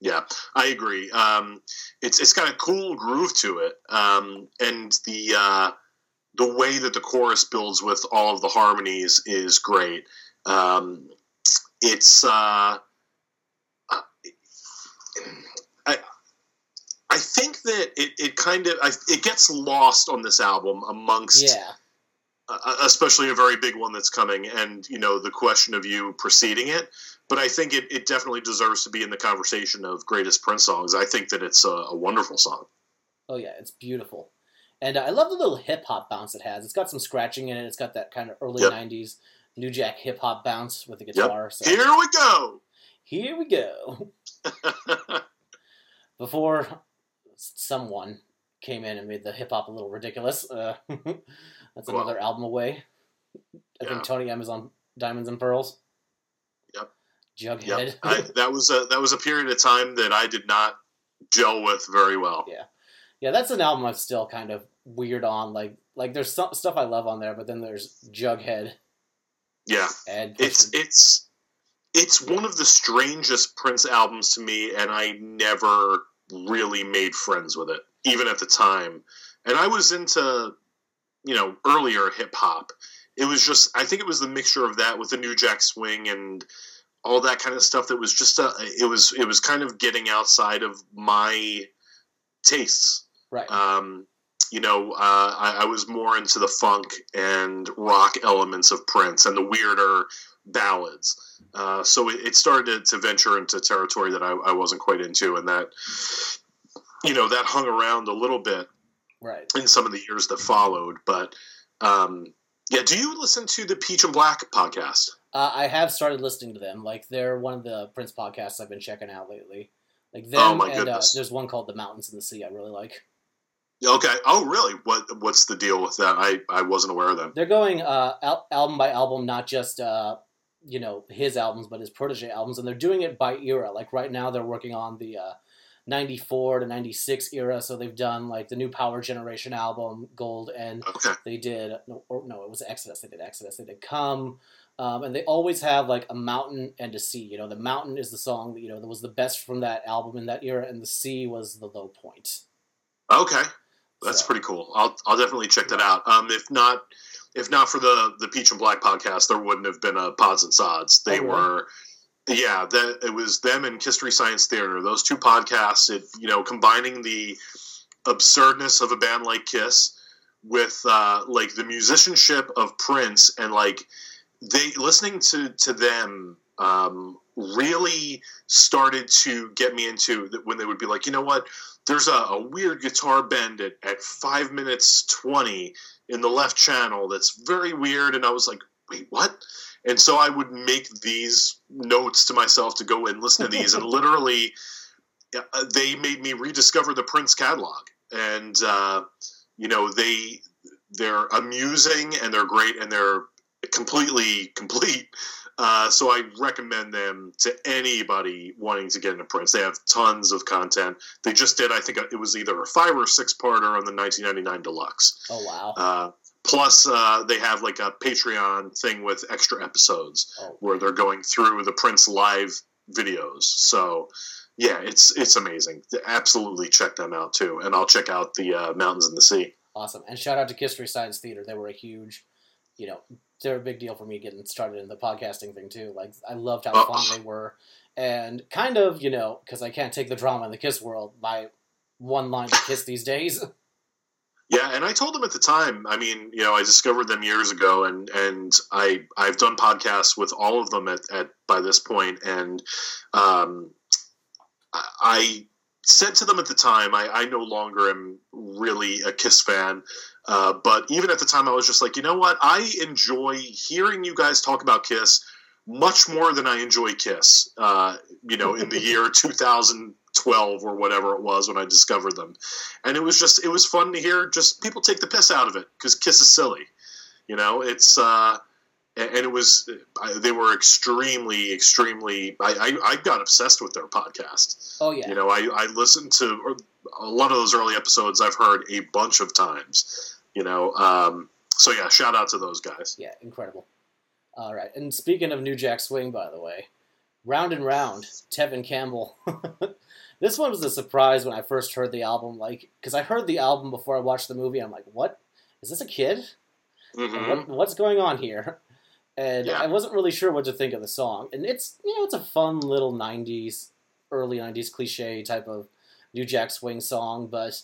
Yeah, I agree. Um, it's it's got a cool groove to it, um, and the uh, the way that the chorus builds with all of the harmonies is great. Um, it's uh, I I think that it, it kind of I, it gets lost on this album amongst Yeah, especially a very big one that's coming, and you know the question of you preceding it. But I think it, it definitely deserves to be in the conversation of greatest Prince songs. I think that it's a, a wonderful song. Oh yeah, it's beautiful, and uh, I love the little hip hop bounce it has. It's got some scratching in it. It's got that kind of early Yep. '90s New Jack hip hop bounce with the guitar. So Here we go. here we go. Before someone came in and made the hip hop a little ridiculous. Uh, that's Well, another album away. I yeah. think Tony M is on Diamonds and Pearls. Yep. Jughead. Yep. I, that was a that was a period of time that I did not gel with very well. Yeah. yeah, that's an album I'm still kind of weird on. Like, like there's some stuff I love on there, but then there's Jughead Yeah. and It's it's it's one of the strangest Prince albums to me, and I never really made friends with it, even at the time. And I was into, you know, earlier hip hop. It was just, I think it was the mixture of that with the New Jack Swing and all that kind of stuff. That was just a, it was, it was kind of getting outside of my tastes. right. Um, you know, uh, I, I was more into the funk and rock elements of Prince and the weirder ballads. Uh, so it, it started to venture into territory that I, I wasn't quite into, and that, you know, that hung around a little bit right. in some of the years that followed. But um, yeah, do you listen to the Peach and Black podcast? Uh, I have started listening to them. Like they're one of the Prince podcasts I've been checking out lately. Like them Oh, my and uh, goodness. there's one called The Mountains and the Sea I really like. Okay. Oh, really? What What's the deal with that? I, I wasn't aware of them. They're going uh, al- album by album, not just uh, you know his albums, but his protege albums, and they're doing it by era. Like right now, they're working on the uh, '94 to '96 era. So they've done like the new Power Generation album, Gold, and Okay. they did no, or, no, it was Exodus. They did Exodus. They did Come, um, and they always have like a mountain and a sea. You know, the mountain is the song that you know that was the best from that album in that era, and the sea was the low point. Okay. That's So- pretty cool. I'll I'll definitely check that out. Um, if not, if not for the the Peach and Black podcast, there wouldn't have been a Pods and Sods. They Oh, really? were, yeah, that it was them and History Science Theater. Those two podcasts, it you know, combining the absurdness of a band like Kiss with uh, like the musicianship of Prince and like they listening to to them um, really started to get me into when they would be like, you know what, there's a, a weird guitar bend at, at five minutes twenty in the left channel that's very weird, and I was like, wait, what? And so I would make these notes to myself to go and listen to these, and literally, uh, they made me rediscover the Prince catalog, and uh, you know they they're amusing and they're great and they're completely complete. Uh, so I recommend them to anybody wanting to get into Prince. They have tons of content. They just did, I think it was either a five or six parter on the 1999 Deluxe. Oh wow! Uh, plus, uh, they have like a Patreon thing with extra episodes oh, where they're going through the Prince live videos. So, yeah, it's it's amazing. Absolutely check them out too, and I'll check out the uh, Mountains and the Sea. awesome! And shout out to History Science Theater. They were a huge, you know, they're a big deal for me getting started in the podcasting thing too. Like I loved how Oh. fun they were, and kind of you know because I can't take the drama in the Kiss world. My one line to Kiss these days. Yeah, and I told them at the time. I mean, you know, I discovered them years ago, and and I I've done podcasts with all of them at, at by this point, and um, I, said to them at the time, I, I no longer am really a Kiss fan. Uh, but even at the time, I was just like, you know what? I enjoy hearing you guys talk about Kiss much more than I enjoy Kiss. Uh, you know, in the year 2012 or whatever it was when I discovered them, and it was just it was fun to hear just people take the piss out of it because Kiss is silly. You know, it's uh, and it was they were extremely extremely. I, I I got obsessed with their podcast. Oh yeah, You know, I, I listened to a lot of those early episodes. I've heard a bunch of times. You know, um, so yeah, shout out to those guys. yeah, incredible. All right, and speaking of New Jack Swing, by the way, Round and Round, Tevin Campbell. this one was a surprise when I first heard the album, like because I heard the album before I watched the movie. I'm like, what? Is this a kid? Mhm. what, what's going on here? And Yeah. I wasn't really sure what to think of the song. And it's you know it's a fun little '90s, early '90s cliche type of New Jack Swing song, but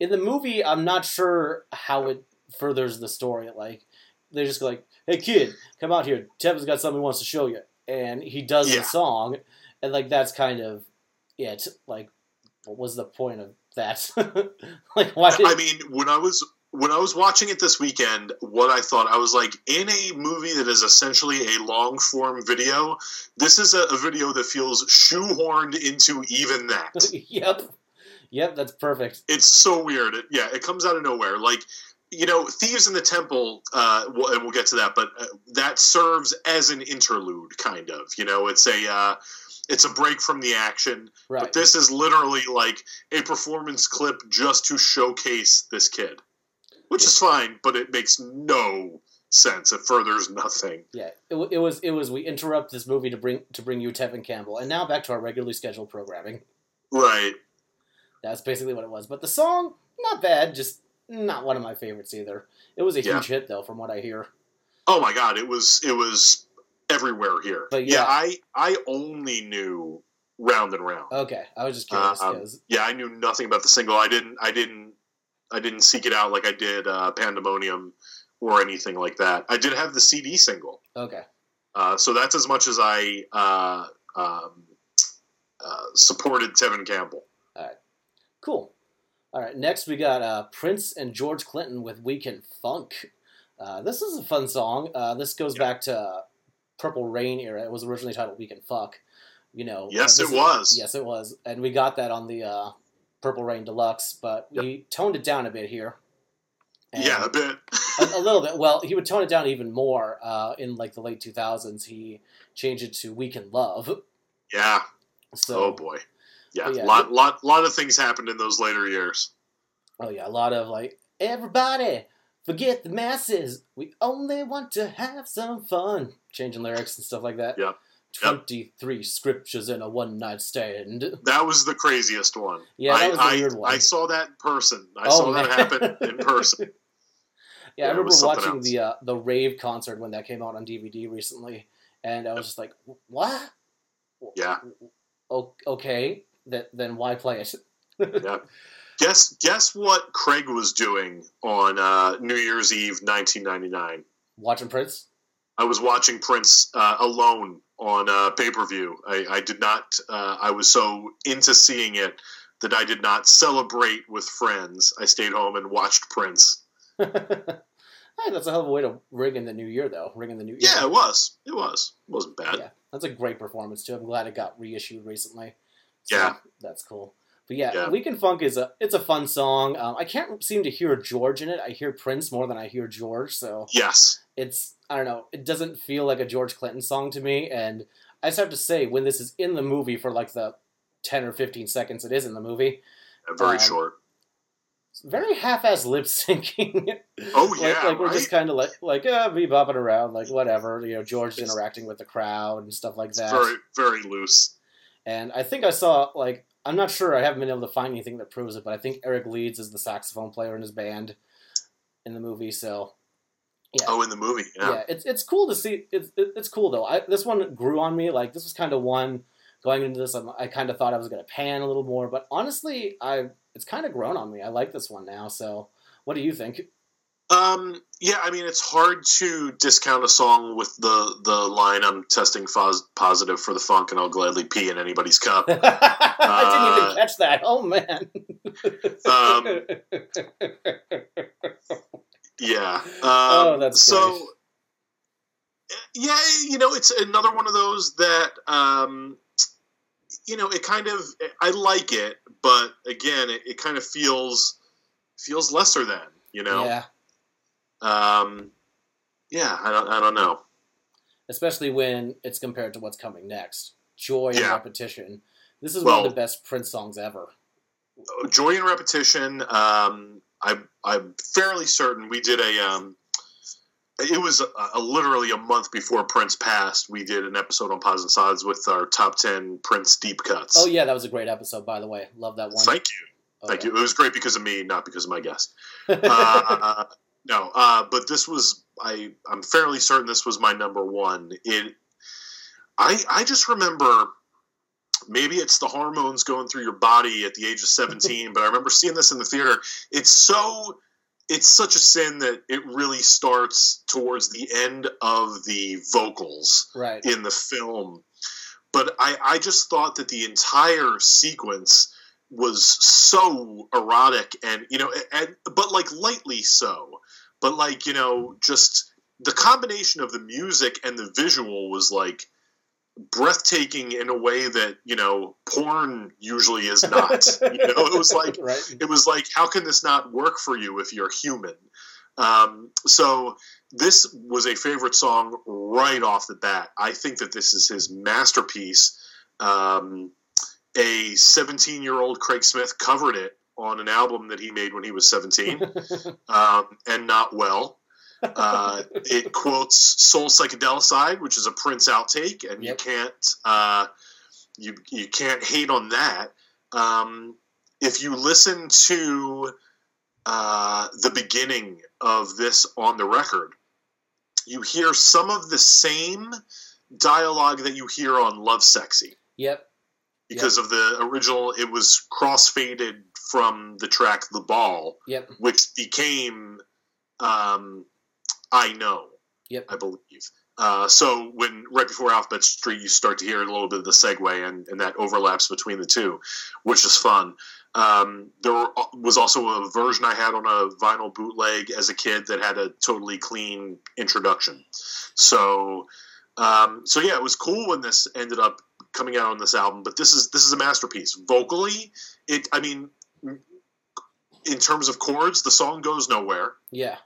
in the movie, I'm not sure how it furthers the story. Like they just like, "Hey kid, come out here. Tevin's got something he wants to show you," and he does Yeah. the song, and like that's kind of it. Like, what was the point of that? like, why did? I mean, when I was when I was watching it this weekend, what I thought I was like in a movie that is essentially a long form video. This is a, a video that feels shoehorned into even that. yep, yep, that's perfect. it's so weird. It, yeah, it comes out of nowhere. Like you know, Thieves in the Temple, uh, we'll, and we'll get to that, but uh, that serves as an interlude, kind of. You know, it's a uh, it's a break from the action. Right. But this is literally like a performance clip just to showcase this kid, which is fine, but it makes no sense. It furthers nothing. Yeah, it, it was it was we interrupt this movie to bring to bring you Tevin Campbell, and now back to our regularly scheduled programming. Right. That's basically what it was. But the song, not bad, just not one of my favorites either. It was a Yeah. huge hit though, from what I hear. Oh my god, it was it was everywhere here. But yeah. I I only knew round and round. Okay, I was just curious Um, yeah, I knew nothing about the single. I didn't. I didn't. I didn't seek it out like I did uh, Pandemonium or anything like that. I did have the CD single, okay, uh, so that's as much as I uh, um, uh, supported Tevin Campbell. All right. Cool. All right, next we got uh, Prince and George Clinton with "Weekend Funk." Uh, this is a fun song. Uh, this goes back to Purple Rain era. It was originally titled "Weekend Fuck." You know. Yes, uh, it is- was. Yes, it was, and we got that on the uh, Purple Rain Deluxe, but we toned it down a bit here. And Yeah, a bit. a, a little bit. Well, he would tone it down even more uh, in like the late 2000s. He changed it to "Weekend Love." yeah. So, oh boy. Yeah, yeah. lot lot lot of things happened in those later years. oh yeah, a lot of like everybody forget the masses. We only want to have some fun. Changing lyrics and stuff like that. Yep. Yep. 23 scriptures in a one night stand. That was the craziest one. Yeah, that I, was I, weird one. I saw that in person. I Oh, saw that happen in person. Yeah, Yeah, I remember watching else. the uh, the rave concert when that came out on DVD recently, and I was just like, "What? Yeah. O- okay, that then why play it?" Yeah. Guess guess what Craig was doing on uh, New Year's Eve, 1999. Watching Prince. I was watching Prince uh, alone on uh, pay per view. I, I did not. Uh, I was so into seeing it that I did not celebrate with friends. I stayed home and watched Prince. Hey, that's a hell of a way to ring in the new year, though. Ring in the new year. Yeah, it was. It was. It wasn't bad. Yeah, that's a great performance too. I'm glad it got reissued recently. Yeah. that's cool. But yeah, Yeah. Weekend Funk is a it's a fun song. Um, I can't seem to hear George in it. I hear Prince more than I hear George, so Yes. it's I don't know. It doesn't feel like a George Clinton song to me, and I just have to say when this is in the movie for like the ten or fifteen seconds it is in the movie, Very Um, short. very half-ass lip syncing. Oh like, yeah, like we're right? just kind of like like yeah, be bopping around like whatever. You know, George It's- interacting with the crowd and stuff like It's that. very very loose. And I think I saw like I'm not sure. I haven't been able to find anything that proves it, but I think Eric Leeds is the saxophone player in his band in the movie. So yeah, Oh, in the movie. yeah, Yeah. it's it's cool to see. It's it's cool though. I, this one grew on me. Like this was kind of one going into this. I'm, I kind of thought I was going to pan a little more, but honestly, I it's kind of grown on me. I like this one now. So what do you think? Um, yeah, I mean, it's hard to discount a song with the the line "I'm testing fos- positive for the funk, and I'll gladly pee in anybody's cup." I didn't even Uh, catch that. Oh man. Um, Yeah. Um, Oh, that's so. great. Yeah, you know, it's another one of those that, um, you know, it kind of I like it, but again, it, it kind of feels feels lesser than, you know. yeah. Um, yeah, I don't, I don't know. especially when it's compared to what's coming next. Joy and repetition. This is one of the best Prince songs ever. Joy and repetition. Um, I, I'm fairly certain we did a. Um, it was a, a, literally a month before Prince passed. We did an episode on Pods and Sods with our top ten Prince deep cuts. Oh yeah, that was a great episode, by the way. Love that one. Thank you, Oh, thank yeah. you. It was great because of me, not because of my guest. uh, no, uh, but this was I. I'm fairly certain this was my number one. It. I I just remember. Maybe it's the hormones going through your body at the age of 17, but I remember seeing this in the theater. It's so it's such a sin that it really starts towards the end of the vocals Right. in the film. But I, I just thought that the entire sequence was so erotic and you know and but like lightly so but like you know just the combination of the music and the visual was like breathtaking in a way that you know porn usually is not you know? It was like right. it was like how can this not work for you if you're human? Um, so this was a favorite song right off the bat. I think that this is his masterpiece. Um, a 17 year old craig smith covered it on an album that he made when he was 17 um, and not well uh, it quotes Soul Psychodelicide which is a prince outtake and Yep. you can't uh, you, you can't hate on that um, if you listen to uh, the beginning of this on the record, you hear some of the same dialogue that you hear on Lovesexy Yep. because of the original. It was cross-faded from the track "The Ball," Yep. which became um, "I Know." Yep. I believe. Uh, so when right before Alphabet Street, you start to hear a little bit of the segue, and, and that overlaps between the two, which is fun. Um, there were, was also a version I had on a vinyl bootleg as a kid that had a totally clean introduction. So, um, so yeah, it was cool when this ended up coming out on this album. But this is this is a masterpiece. Vocally, it. I mean, in terms of chords, the song goes nowhere Yeah.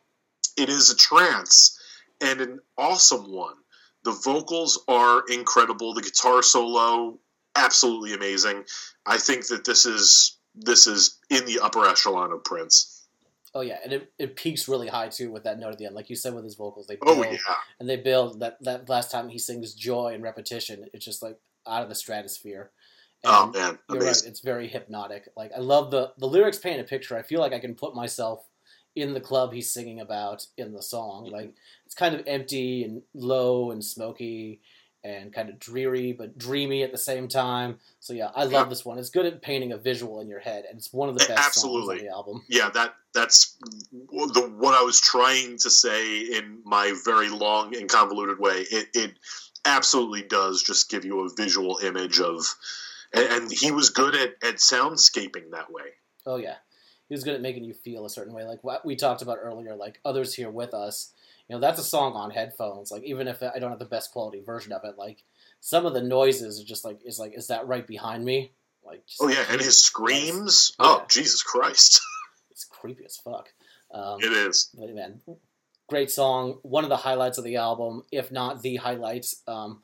it is a trance and an awesome one. The vocals are incredible. The guitar solo, absolutely amazing. I think that this is this is in the upper echelon of Prince. Oh yeah, and it, it peaks really high too with that note at the end, like you said with his vocals. They Oh build, yeah, and they build that that last time he sings joy and repetition. It's just like out of the stratosphere. Oh man, right. It's very hypnotic. Like I love the the lyrics paint a picture. I feel like I can put myself in the club he's singing about in the song. Mm-hmm. Like it's kind of empty and low and smoky and kind of dreary but dreamy at the same time. So yeah, I love Yeah. this one. It's good at painting a visual in your head, and it's one of the best Absolutely. songs on the album. Yeah, that that's the what I was trying to say in my very long and convoluted way. It it absolutely does just give you a visual image of, and, and he was good at at soundscaping that way. Oh yeah, he was good at making you feel a certain way. Like what we talked about earlier, like others here with us. You know, that's a song on headphones. Like even if I don't have the best quality version of it, like some of the noises are just like is like is that right behind me? Like just, Oh yeah, and his screams. Yeah. Oh Jesus Christ, it's creepy as fuck. Um, it is. but man, great song. One of the highlights of the album, if not the highlights. Um,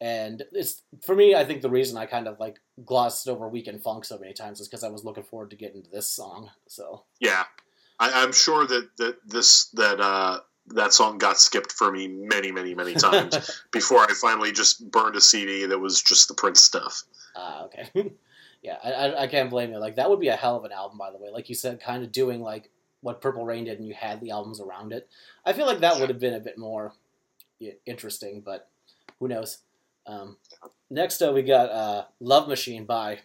and it's for me. I think the reason I kind of like glossed over Weekend Funk so many times is because I was looking forward to getting to this song. So Yeah, I, I'm sure that that this that uh, that song got skipped for me many, many, many times before I finally just burned a CD that was just the Prince stuff. Ah, okay. yeah, I, I, I can't blame you. Like that would be a hell of an album, by the way. Like you said, kind of doing like what Purple Rain did, and you had the albums around it. I feel like that would have been a bit more interesting, but who knows? Um, next up, we got uh, "Love Machine" by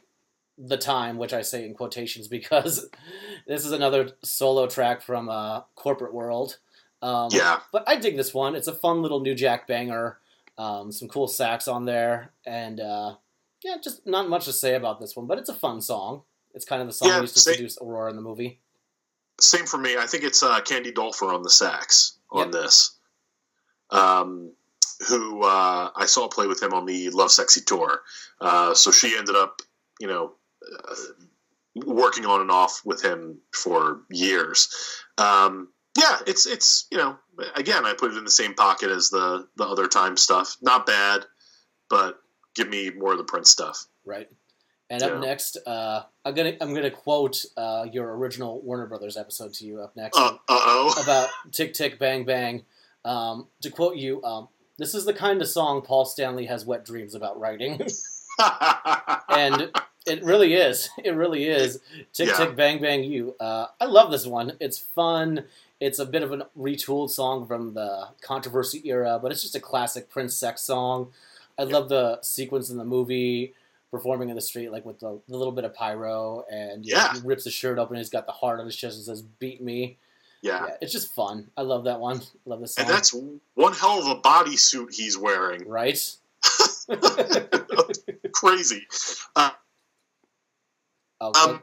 The Time, which I say in quotations because this is another solo track from uh, Corporate World. Um, Yeah, but I dig this one. It's a fun little new Jack banger. Um, some cool sax on there, and uh, yeah, just not much to say about this one, but it's a fun song. It's kind of the song Yeah, used to same- seduce Aurora in the movie. same for me. I think it's uh, Candy Dulfer on the sax on Yep. this. Um, who uh, I saw play with him on the Lovesexy tour. Uh, so she ended up, you know, uh, working on and off with him for years. Um, yeah, it's it's you know, again, I put it in the same pocket as the the other time stuff. Not bad, but give me more of the Prince stuff. Right. And up Yeah. next, uh, I'm gonna I'm gonna quote uh, your original Warner Brothers episode to you. Up next Uh oh. about Tick Tick Bang Bang. Um, to quote you, um, this is the kind of song Paul Stanley has wet dreams about writing. and it really is. It really is. Tick Yeah. tick bang bang you. Uh, I love this one. It's fun. It's a bit of a retooled song from the controversy era, but it's just a classic Prince sex song. I love the sequence in the movie performing in the street, like with the, the little bit of pyro, and you know, Yeah. he rips his shirt open. He's got the heart on his chest and says "Beat me." Yeah. Yeah, it's just fun. I love that one. Love this song. And that's one hell of a bodysuit he's wearing. right. Crazy. Uh, Okay. Um,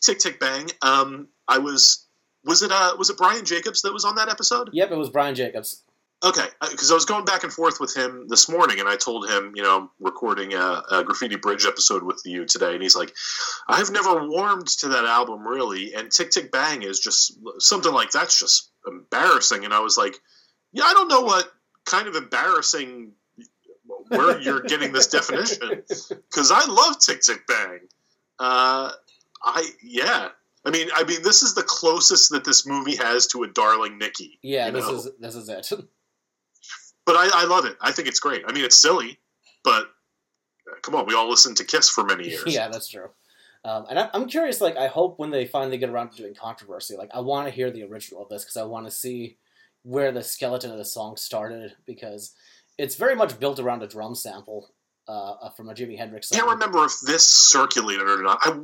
Tick Tick Bang. Um, I was was it uh was it Brian Jacobs that was on that episode? yep, it was Brian Jacobs. Okay, because I was going back and forth with him this morning, and I told him, you know, I'm recording a, a Graffiti Bridge episode with you today, and he's like, I've never warmed to that album really, and Tick Tick Bang is just something like that's just embarrassing, and I was like, yeah, I don't know what kind of embarrassing where you're getting this definition because I love Tick Tick Bang. Uh, I yeah. I mean, I mean, this is the closest that this movie has to a darling Nikki. Yeah, this know? is this is it. But I, I love it. I think it's great. I mean, it's silly, but uh, come on, we all listened to Kiss for many years. yeah, that's true. Um, and I, I'm curious. Like, I hope when they finally get around to doing controversy, like, I want to hear the original of this because I want to see where the skeleton of the song started because it's very much built around a drum sample uh, uh, from a Jimi Hendrix I can't remember if this circulated or not. I,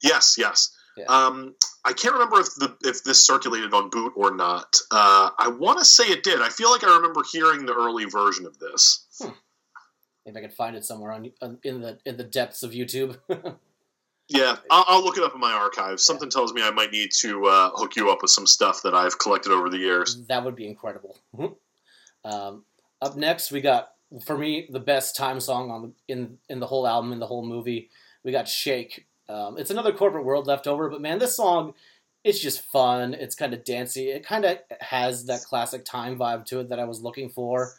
yes, yes. Yeah. Um, I can't remember if the if this circulated on boot or not. Uh, I want to say it did. I feel like I remember hearing the early version of this. Maybe I can find it somewhere on, on in the in the depths of YouTube. Yeah, I'll, I'll look it up in my archives. Something tells me I might need to uh, hook you up with some stuff that I've collected over the years. that would be incredible. um, up next, we got for me the best time song on the in in the whole album in the whole movie. We got "Shake." Um, it's another corporate world leftover, but man, this song it's just fun. It's kind of dancey. It kind of has that classic time vibe to it that I was looking for.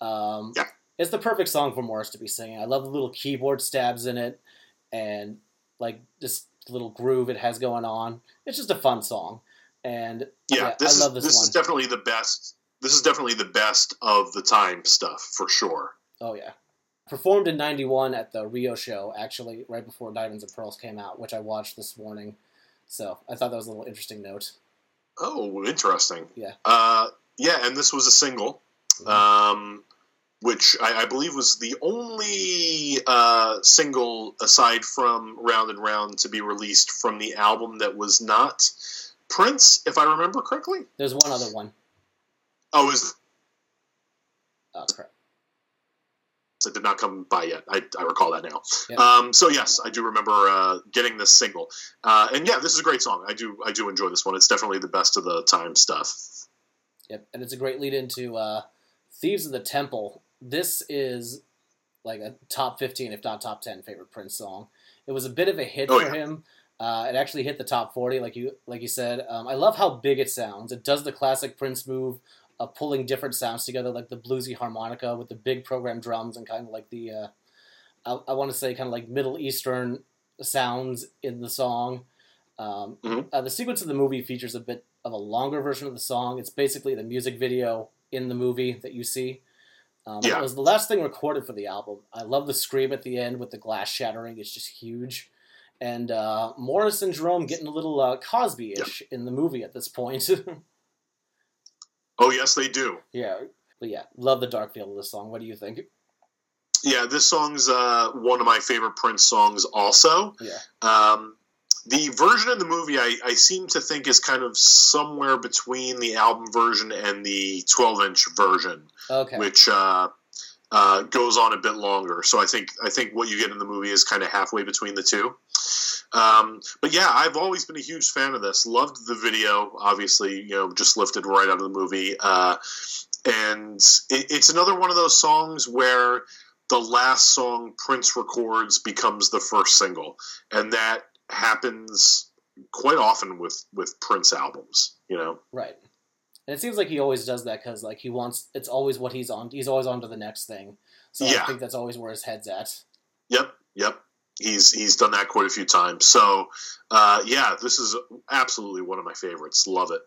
Um, Yeah. It's the perfect song for Morris to be singing. I love the little keyboard stabs in it, and like this little groove it has going on. It's just a fun song, and Yeah, Yeah, this I is love this this one. is definitely the best. This is definitely the best of the time stuff for sure. Oh yeah. Performed in '91 at the Rio show, actually, right before Diamonds and Pearls came out, which I watched this morning. So I thought that was a little interesting note. Oh, interesting. Yeah. Uh, yeah, and this was a single, um, which I, I believe was the only uh, single aside from Round and Round to be released from the album that was not Prince, if I remember correctly. There's one other one. Oh, is Oh, crap. It did not come by yet. I, I recall that now. Um, so yes, I do remember uh, getting this single, uh, and yeah, this is a great song. I do I do enjoy this one. It's definitely the best of the time stuff. Yep, and it's a great lead into uh, Thieves of the Temple. This is like a top 15, if not top 10, favorite Prince song. It was a bit of a hit Oh, for yeah. him. Uh, it actually hit the top 40, like you like you said. Um, I love how big it sounds. It does the classic Prince move of pulling different sounds together, like the bluesy harmonica with the big program drums and kind of like the, uh, I, I want to say, kind of like Middle Eastern sounds in the song. Um, Mhm. uh, the sequence of the movie features a bit of a longer version of the song. It's basically the music video in the movie that you see. Um, Yeah. It was the last thing recorded for the album. I love the scream at the end with the glass shattering. It's just huge. And uh, Morris and Jerome getting a little uh, Cosby-ish in the movie at this point. Oh yes, they do. yeah, but yeah, love the dark feel of this song. What do you think? Yeah, this song's uh, one of my favorite Prince songs. Also, Yeah, um, the version in the movie I, I seem to think is kind of somewhere between the album version and the 12-inch version, okay, which uh, uh, goes on a bit longer. So I think I think what you get in the movie is kind of halfway between the two. Um, but yeah, I've always been a huge fan of this. Loved the video. Obviously, you know, just lifted right out of the movie. Uh, and it, it's another one of those songs where the last song Prince records becomes the first single, and that happens quite often with with Prince albums. You know, right. And it seems like he always does that because like he wants. It's always what he's on. He's always on to the next thing. So I think that's always where his head's at. Yep, yep. He's he's done that quite a few times. So uh, yeah, this is absolutely one of my favorites. Love it.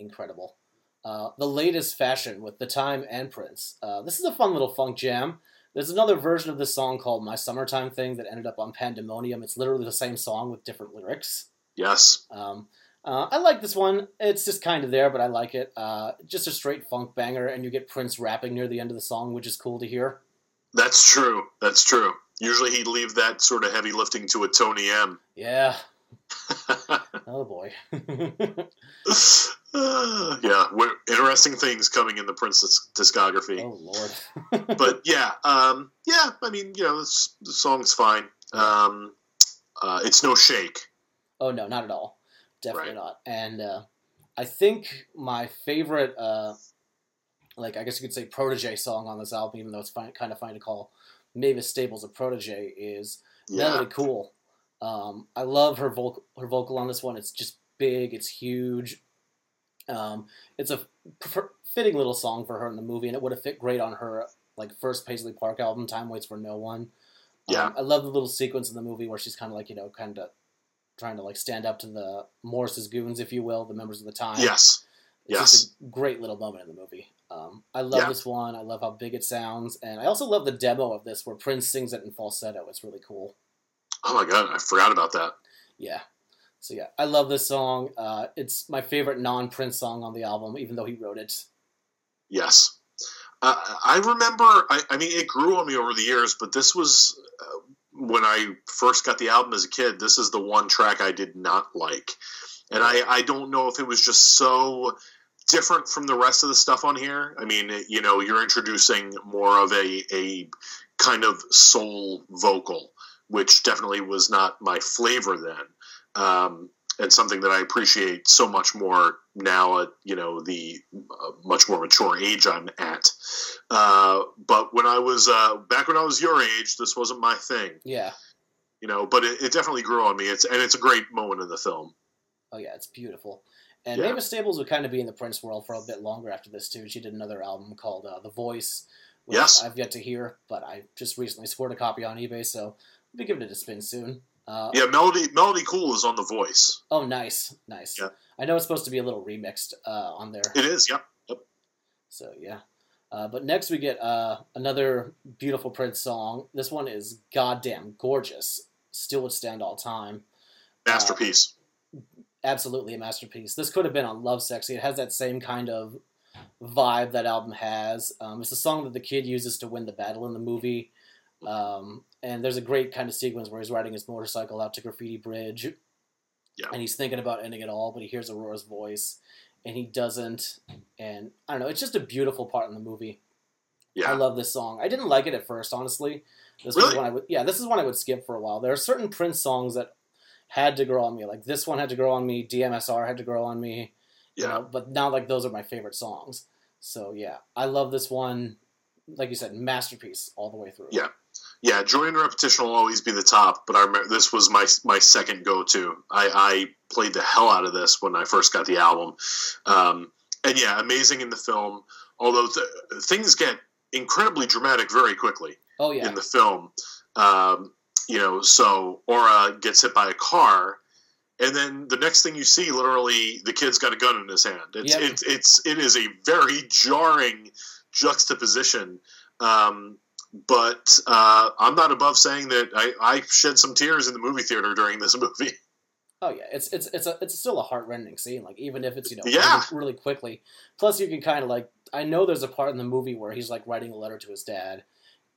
incredible. Uh, the latest fashion with the time and Prince. Uh, this is a fun little funk jam. There's another version of this song called "My Summertime Thing" that ended up on Pandemonium. It's literally the same song with different lyrics. Yes. Um, uh, I like this one. It's just kind of there, but I like it. Uh, just a straight funk banger, and you get Prince rapping near the end of the song, which is cool to hear. That's true. That's true. Usually he'd leave that sort of heavy lifting to a Tony M. Yeah, oh boy. Uh, yeah, interesting things coming in the Prince discography. oh lord. but yeah, um, yeah. I mean, you know, this, the song's fine. Um, uh, it's no shake. Oh no, not at all. Definitely Right. not. And uh, I think my favorite, uh, like I guess you could say, protege song on this album, even though it's fine, kind of fine to call Mavis Staples a protege, is Yeah, Melody Cool. Um, I love her vocal. Her vocal on this one. It's just big. It's huge. Um, it's a f- fitting little song for her in the movie, and it would have fit great on her like first Paisley Park album, "Time Waits for No One." Yeah. Um, I love the little sequence in the movie where she's kind of like you know, kind of trying to like stand up to the Morris's goons, if you will, the members of the time. yes, It's Yes. just a great little moment in the movie. Um, I love Yeah. this one. I love how big it sounds, and I also love the demo of this where Prince sings it in falsetto. It's really cool. Oh my god, I forgot about that. Yeah. So yeah, I love this song. Uh, it's my favorite non-Prince song on the album, even though he wrote it. Yes. Uh, I remember, I, I mean, it grew on me over the years, but this was uh, when I first got the album as a kid. This is the one track I did not like. And I, I don't know if it was just so different from the rest of the stuff on here. I mean, you know, you're introducing more of a, a kind of soul vocal, which definitely was not my flavor then. Um, and something that I appreciate so much more now at you know the uh, much more mature age I'm at. Uh, but when I was uh, back when I was your age, this wasn't my thing, Yeah. you know. But it, it definitely grew on me. It's and it's a great moment in the film. Oh yeah, it's beautiful. And Yeah. Mavis Staples would kind of be in the Prince world for a bit longer after this too. She did another album called uh, The Voice, which Yes. I've yet to hear, but I just recently scored a copy on eBay, so I'll be giving it a spin soon. Uh, Yeah, Melody Melody Cool is on The Voice. Oh, nice, nice. Yeah. I know it's supposed to be a little remixed uh, on there. It is. Yep. Yep. So yeah. Uh, but next we get uh, another beautiful Prince song. This one is goddamn gorgeous. Still would stand all time. Masterpiece. Absolutely a masterpiece. This could have been on Lovesexy. It has that same kind of vibe that album has. Um, it's a song that the kid uses to win the battle in the movie. Um, and there's a great kind of sequence where he's riding his motorcycle out to Graffiti Bridge. Yeah. And he's thinking about ending it all, but he hears Aurora's voice and he doesn't. And I don't know, it's just a beautiful part in the movie. yeah. I love this song. I didn't like it at first, honestly. This was Really? one I would, yeah, this is one I would skip for a while. There are certain Prince songs that had to grow on me. Like this one had to grow on me. DMSR had to grow on me. you yeah. know, but now like those are my favorite songs. So yeah, I love this one. Like you said, masterpiece all the way through. Yeah. Yeah, joy in repetition will always be the top, but I remember this was my my second go to. I, I played the hell out of this when I first got the album, um, and yeah, amazing in the film. Although th- things get incredibly dramatic very quickly Oh yeah. in the film, um, you know. So Aura gets hit by a car, and then the next thing you see, literally, the kid's got a gun in his hand. It's Yep. it's it's it is a very jarring juxtaposition. Um, but uh, I'm not above saying that I, I shed some tears in the movie theater during this movie. Oh yeah, it's it's it's a it's still a heartrending scene. Like even if it's you know Yeah. really, really quickly. Plus you can kind of like I know there's a part in the movie where he's like writing a letter to his dad,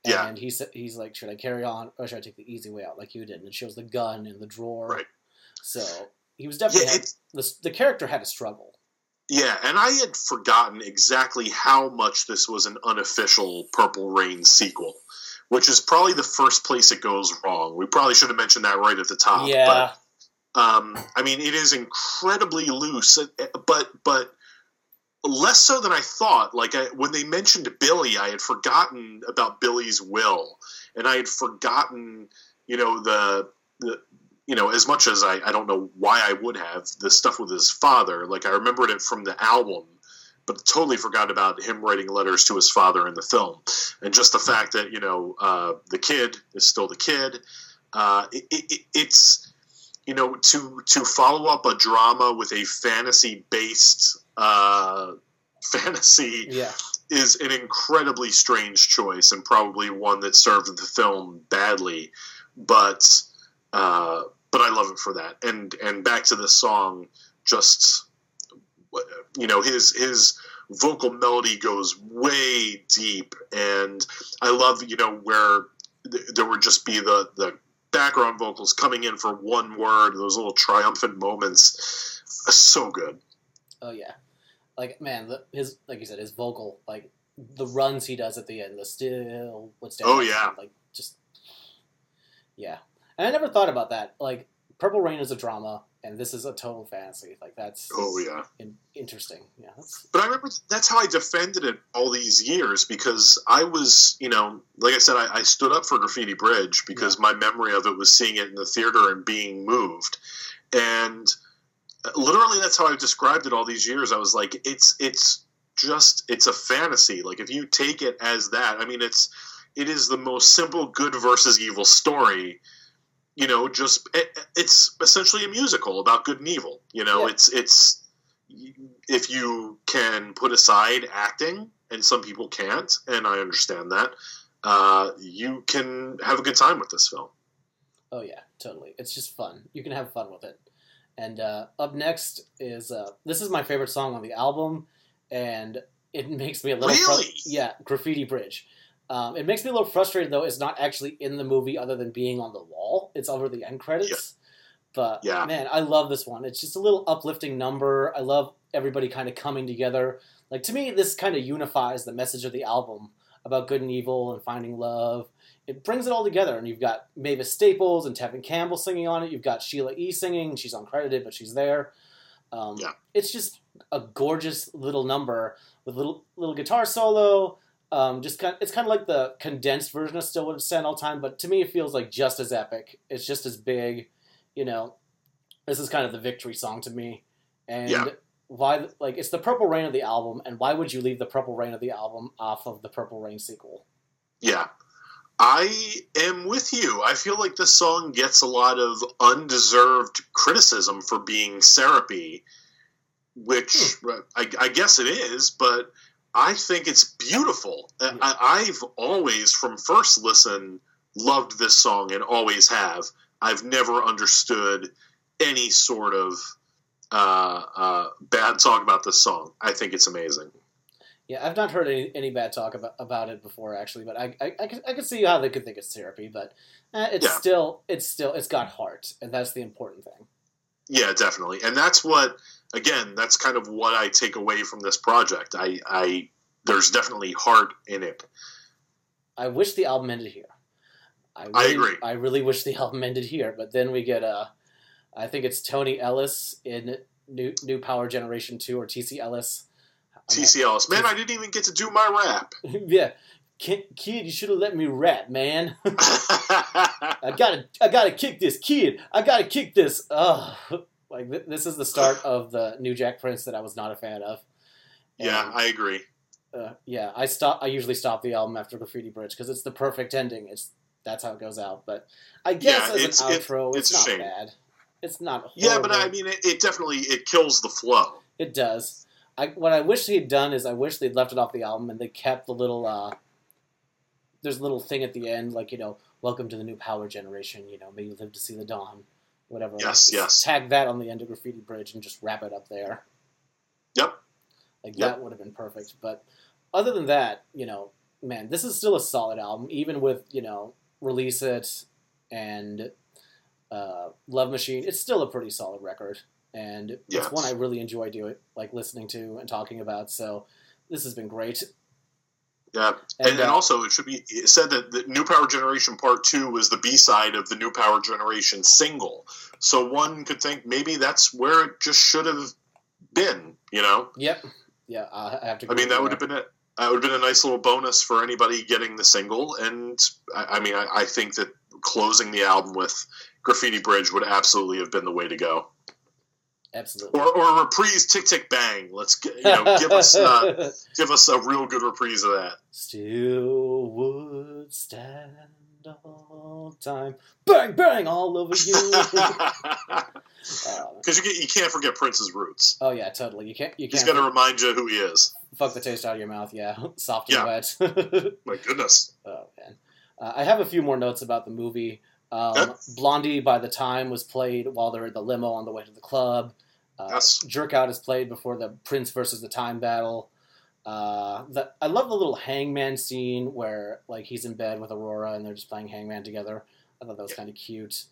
and Yeah. he's he's like, should I carry on or should I take the easy way out like you did? And it shows the gun in the drawer. Right. So he was definitely Yeah, had, the the character had a struggle. Yeah, and I had forgotten exactly how much this was an unofficial Purple Rain sequel, which is probably the first place it goes wrong. We probably should have mentioned that right at the top. yeah. But um, I mean, it is incredibly loose, uh, but but less so than I thought. Like I, when they mentioned Billy, I had forgotten about Billy's will, and I had forgotten, you know, the the you know, as much as I, I don't know why I would have the stuff with his father. Like I remembered it from the album, but totally forgot about him writing letters to his father in the film, and just the fact that you know uh, the kid is still the kid. Uh, it, it, it's you know to to follow up a drama with a fantasy based uh, fantasy Yeah. is an incredibly strange choice and probably one that served the film badly but uh, but I love it for that and and back to the song just you know his his vocal melody goes way deep and I love you know where th- there would just be the the background vocals coming in for one word, those little triumphant moments, so good. Oh yeah, like man, the, his like you said, his vocal, like the runs he does at the end, the still would stand. Oh, yeah. like just yeah. And I never thought about that. Like Purple Rain is a drama, and this is a total fantasy. Like that's Oh yeah. in, interesting. Yeah, that's, But I remember that's how I defended it all these years because I was, you know, like I said, I, I stood up for Graffiti Bridge because my memory of it was seeing it in the theater and being moved. And uh, literally that's how I've described it all these years. I was like, it's it's just it's a fantasy. Like if you take it as that, I mean it's it is the most simple good versus evil story. You know, just it, it's essentially a musical about good and evil. You know, Yeah. it's it's if you can put aside acting, and some people can't, and I understand that, uh, you can have a good time with this film. oh yeah, totally. It's just fun. You can have fun with it. And uh, up next is uh, this is my favorite song on the album, and it makes me a little Really? yeah, Graffiti Bridge. Um, it makes me a little frustrated though. It's not actually in the movie, other than being on the wall. It's over the end credits. But Yeah. man, I love this one. It's just a little uplifting number. I love everybody kind of coming together. Like to me, this kind of unifies the message of the album about good and evil and finding love. It brings it all together, and you've got Mavis Staples and Tevin Campbell singing on it. You've got Sheila E. singing. She's uncredited, but she's there. Um, Yeah. It's just a gorgeous little number with little little guitar solo. Um, just kind it's kind of like the condensed version of Still Would Stand All Time, but to me it feels like just as epic. It's just as big. You know, this is kind of the victory song to me. And Yeah. why, like, it's the Purple Rain of the album, and why would you leave the Purple Rain of the album off of the Purple Rain sequel? Yeah. I am with you. I feel like this song gets a lot of undeserved criticism for being syrupy, which I, I guess it is, but I think it's beautiful. Yeah. I, I've always, from first listen, loved this song and always have. I've never understood any sort of uh, uh, bad talk about this song. I think it's amazing. Yeah, I've not heard any, any bad talk about, about it before, actually, but I, I, I, can, I can see how they could think it's syrupy, but eh, it's Yeah. still, it's still, it's got heart, and that's the important thing. Yeah, definitely. And that's what again, that's kind of what I take away from this project. I I there's definitely heart in it. I wish the album ended here. I, I really, agree. I really wish the album ended here, but then we get uh, I think it's Tony Ellis in New New Power Generation Two or TC Ellis. Not- TC Ellis. Man, I didn't even get to do my rap. yeah, kid, kid, you should have let me rap, man. I gotta, I gotta kick this kid. I gotta kick this. Ugh. Like th- this is the start of the new Jack Prince that I was not a fan of. yeah, I agree. uh, yeah. I stop. I usually stop the album after Graffiti Bridge because it's the perfect ending. It's that's how it goes out. But I guess Yeah, as it's- an outro, it's, it's a not shame. bad. It's not. Horrible. Yeah, but I mean, it, it definitely it kills the flow. It does. I what I wish they had done is I wish they'd left it off the album and they kept the little uh there's a little thing at the end like you know welcome to the new power generation you know may you live to see the dawn whatever. Yes, yes. tag that on the end of graffiti bridge and just wrap it up there. Yep. like Yep. that would have been perfect. But other than that you know man this is still a solid album even with you know release it and uh, love machine. It's still a pretty solid record. And it's one i really enjoy doing like listening to and talking about. So this has been great Yeah, and, and uh, also it should be it said that the New Power Generation Part Two was the B side of the New Power Generation single. So one could think maybe that's where it just should have been. You know, yep yeah i have to I mean that would have been a that would have been a nice little bonus for anybody getting the single. And I, I mean, I, I think that closing the album with Graffiti Bridge would absolutely have been the way to go. Absolutely Or, or a reprise Tick Tick Bang. Let's you know give us uh, give us a real good reprise of that. Still would stand all time. Bang, bang, all over you. Because Uh, you, get- you can't forget Prince's roots. oh yeah, totally. You can't. You He's can't got to remind you who he is. fuck the taste out of your mouth. Yeah, soft and Yeah. wet. My goodness. oh man, uh, I have a few more notes about the movie. Um, Okay. Blondie, by the time, was played while they're in the limo on the way to the club. Uh, Yes. Jerk Out is played before the Prince versus the Time battle. Uh, the, I love the little hangman scene where like he's in bed with Aurora and they're just playing hangman together. I thought that was Yeah. kind of cute.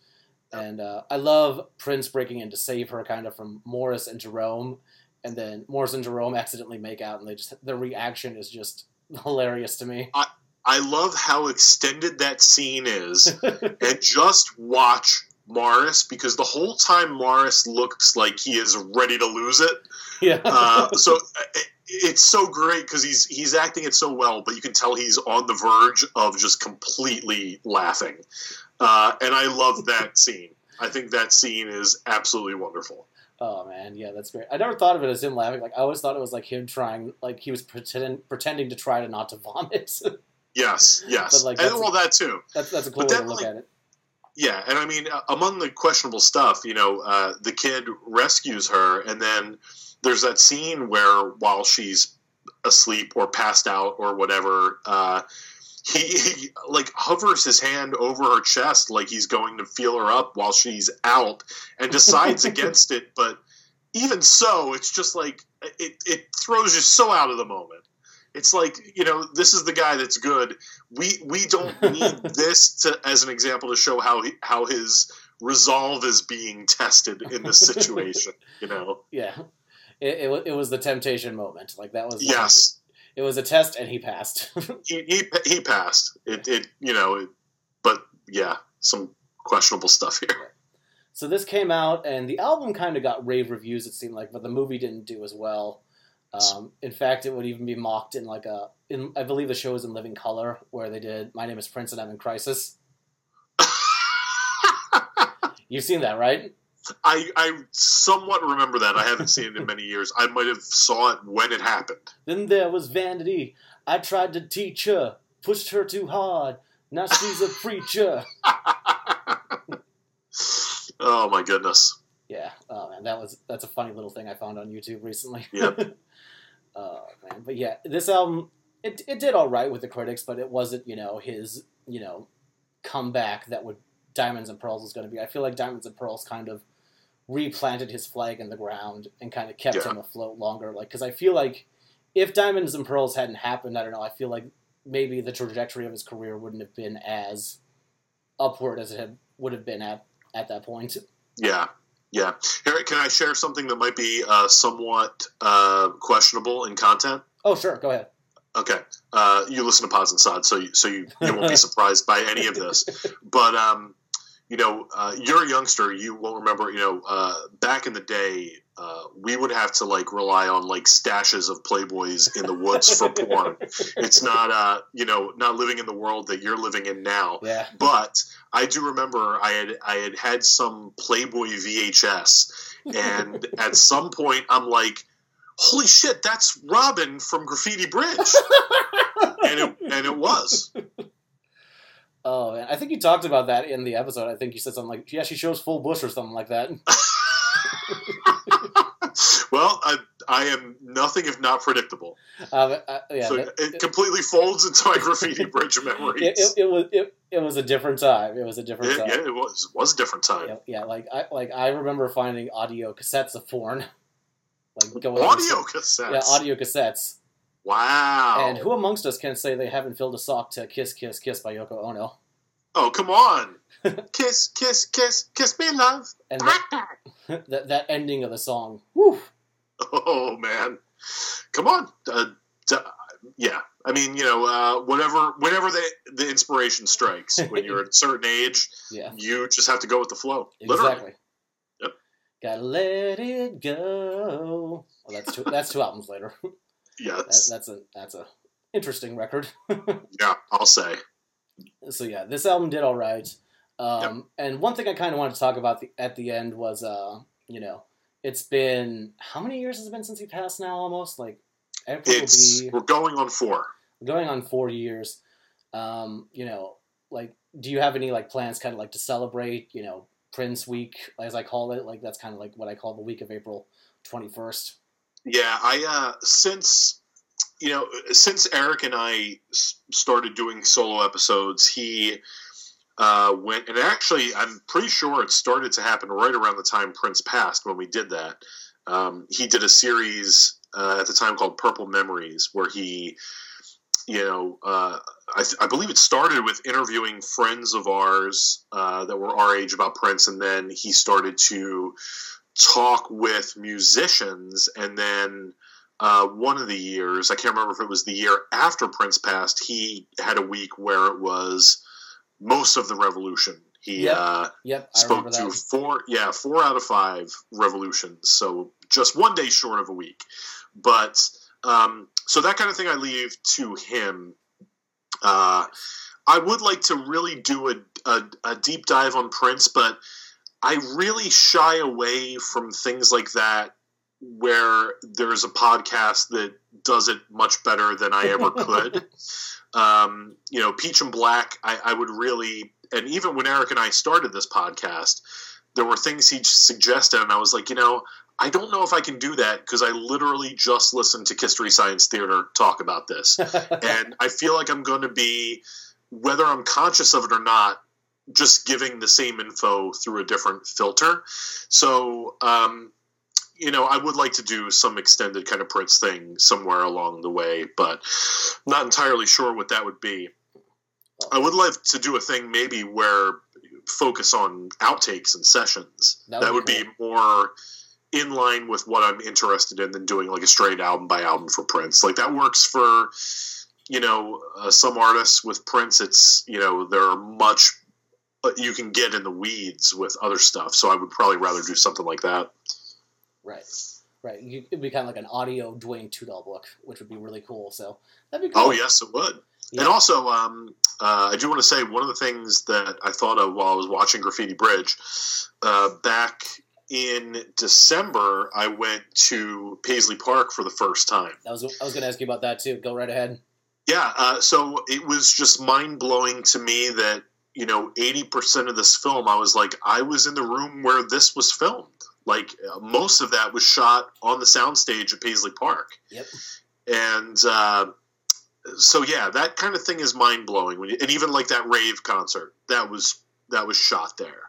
Yeah. And uh, I love Prince breaking in to save her, kind of from Morris and Jerome, and then Morris and Jerome accidentally make out, and they just their reaction is just hilarious to me. I love how extended that scene is, and just watch Morris because the whole time Morris looks like he is ready to lose it. yeah, Uh, so it's so great because he's he's acting it so well, but you can tell he's on the verge of just completely laughing, uh, and I love that scene. I think that scene is absolutely wonderful. Oh man, yeah, that's great. I never thought of it as him laughing. Like I always thought it was like him trying, like he was pretending pretending to try to not to vomit. Yes, yes, But, like, and well, that too. that's that's a cool But way to look at it. Yeah, and I mean, uh, among the questionable stuff, you know, uh, the kid rescues her, and then there's that scene where while she's asleep or passed out or whatever, uh, he, he like hovers his hand over her chest like he's going to feel her up while she's out, and decides against it. But even so, it's just like it, it throws you so out of the moment. It's like you know this is the guy that's good. We we don't need this to as an example to show how he, how his resolve is being tested in this situation. you know. Yeah, it, it it was the temptation moment. Like that was like, Yes, it was a test, and he passed. he, he he passed. It it you know, it, but yeah, some questionable stuff here. so this came out, and the album kind of got rave reviews. It seemed like, but the movie didn't do as well. Um, in fact, it would even be mocked in like a, in I believe the show was in Living Color, where they did "My Name Is Prince and I'm in Crisis." You've seen that, right? I I somewhat remember that. I haven't seen it in many years. I might have saw it when it happened. Then there was Vanity. I tried to teach her, pushed her too hard. Now she's a preacher. oh my goodness. Yeah, oh man, that was that's a funny little thing I found on YouTube recently. Yep. oh man, but yeah, this album it it did all right with the critics, but it wasn't you know his you know comeback that would Diamonds and Pearls was going to be. I feel like Diamonds and Pearls kind of replanted his flag in the ground and kind of kept Yeah. him afloat longer. Like because I feel like if Diamonds and Pearls hadn't happened, I don't know. I feel like maybe the trajectory of his career wouldn't have been as upward as it had would have been at at that point. Yeah, yeah. Here, can I share something that might be uh, somewhat uh, questionable in content? Oh sure, go ahead. Okay, uh, you listen to Pods and Sod, so you, so you, you won't be surprised by any of this. But um, you know, uh, you're a youngster. You won't remember. You know, uh, back in the day, uh, we would have to like rely on like stashes of Playboys in the woods for porn. It's not, uh, you know, not living in the world that you're living in now. Yeah. But I do remember I had I had had some Playboy VHS, and at some point I'm like, "Holy shit, that's Robin from Graffiti Bridge," and it and it was. Oh man, I think you talked about that in the episode. I think you said something like, "Yeah, she shows full bush" or something like that. well, I, I am nothing if not predictable. Um, uh, yeah, so that- it completely folds into my Graffiti Bridge memories. it, it, it was it, it was a different time. It was a different yeah, time. yeah, it was was a different time. Yeah, yeah, like I like I remember finding audio cassettes of porn, like going Audio cassettes. yeah, audio cassettes. Wow. And who amongst us can say they haven't filled a sock to "Kiss, Kiss, Kiss" by Yoko Ono? Oh, come on. kiss, kiss, kiss, kiss me, love. And that, that that ending of the song, whew, Oh man, come on. Uh, yeah, I mean, you know, uh, whatever, whenever the the inspiration strikes, when you're at a certain age, yeah, you just have to go with the flow. Literally. exactly. Yep. Gotta let it go. Well, that's two. that's two albums later. Yeah, That, that's a that's a interesting record. yeah. I'll say. so yeah, this album did all right. Um, And one thing I kind of wanted to talk about the, at the end was, uh, you know, it's been how many years has it been since he passed now? Almost like April will It's be we're going on four. going on four years. Um, you know, like, do you have any like plans, kind of like to celebrate? You know, Prince Week, as I call it. Like that's kind of like what I call the week of April twenty first. Yeah, I uh since you know since Eric and I started doing solo episodes, he uh and actually I'm pretty sure it started to happen right around the time Prince passed when we did that. Um, he did a series uh, at the time called Purple Memories where he you know uh, I, th- I, believe it started with interviewing friends of ours uh, that were our age about Prince, and then he started to talk with musicians, and then uh, one of the years, I can't remember if it was the year after Prince passed, he had a week where it was most of the revolution. He Yep. uh, Yep, spoke to four, yeah, four out of five revolutions. So just one day short of a week. But um, so that kind of thing I leave to him. Uh, I would like to really do a, a, a deep dive on Prince, but I really shy away from things like that where there's a podcast that does it much better than I ever could. um, you know, Peach and Black, I, I would really, and even when Eric and I started this podcast, there were things he suggested, and I was like, you know, I don't know if I can do that because I literally just listened to History Science Theater talk about this. and I feel like I'm going to be, whether I'm conscious of it or not, just giving the same info through a different filter. So, um, you know, I would like to do some extended kind of Prince thing somewhere along the way, but not entirely sure what that would be. I would love to do a thing maybe where focus on outtakes and sessions. That That would would, be be more in line with what I'm interested in than doing like a straight album by album for Prince. Like that works for you know uh, some artists with Prince. It's you know there are much uh, you can get in the weeds with other stuff. So I would probably rather do something like that. Right, right. You, it'd be kind of like an audio Duane Tudahl book, which would be really cool. So that'd be cool. Oh yes, it would. Yeah. And also, um, uh, I do want to say one of the things that I thought of while I was watching Graffiti Bridge uh, back in December. I went to Paisley Park for the first time. I was I was going to ask you about that too. Go right ahead. Yeah, uh, so it was just mind blowing to me that you know eighty percent of this film, I was like, I was in the room where this was filmed. Like uh, most of that was shot on the soundstage at Paisley Park, Yep. and uh, so yeah, that kind of thing is mind blowing. And even like that rave concert, that was that was shot there.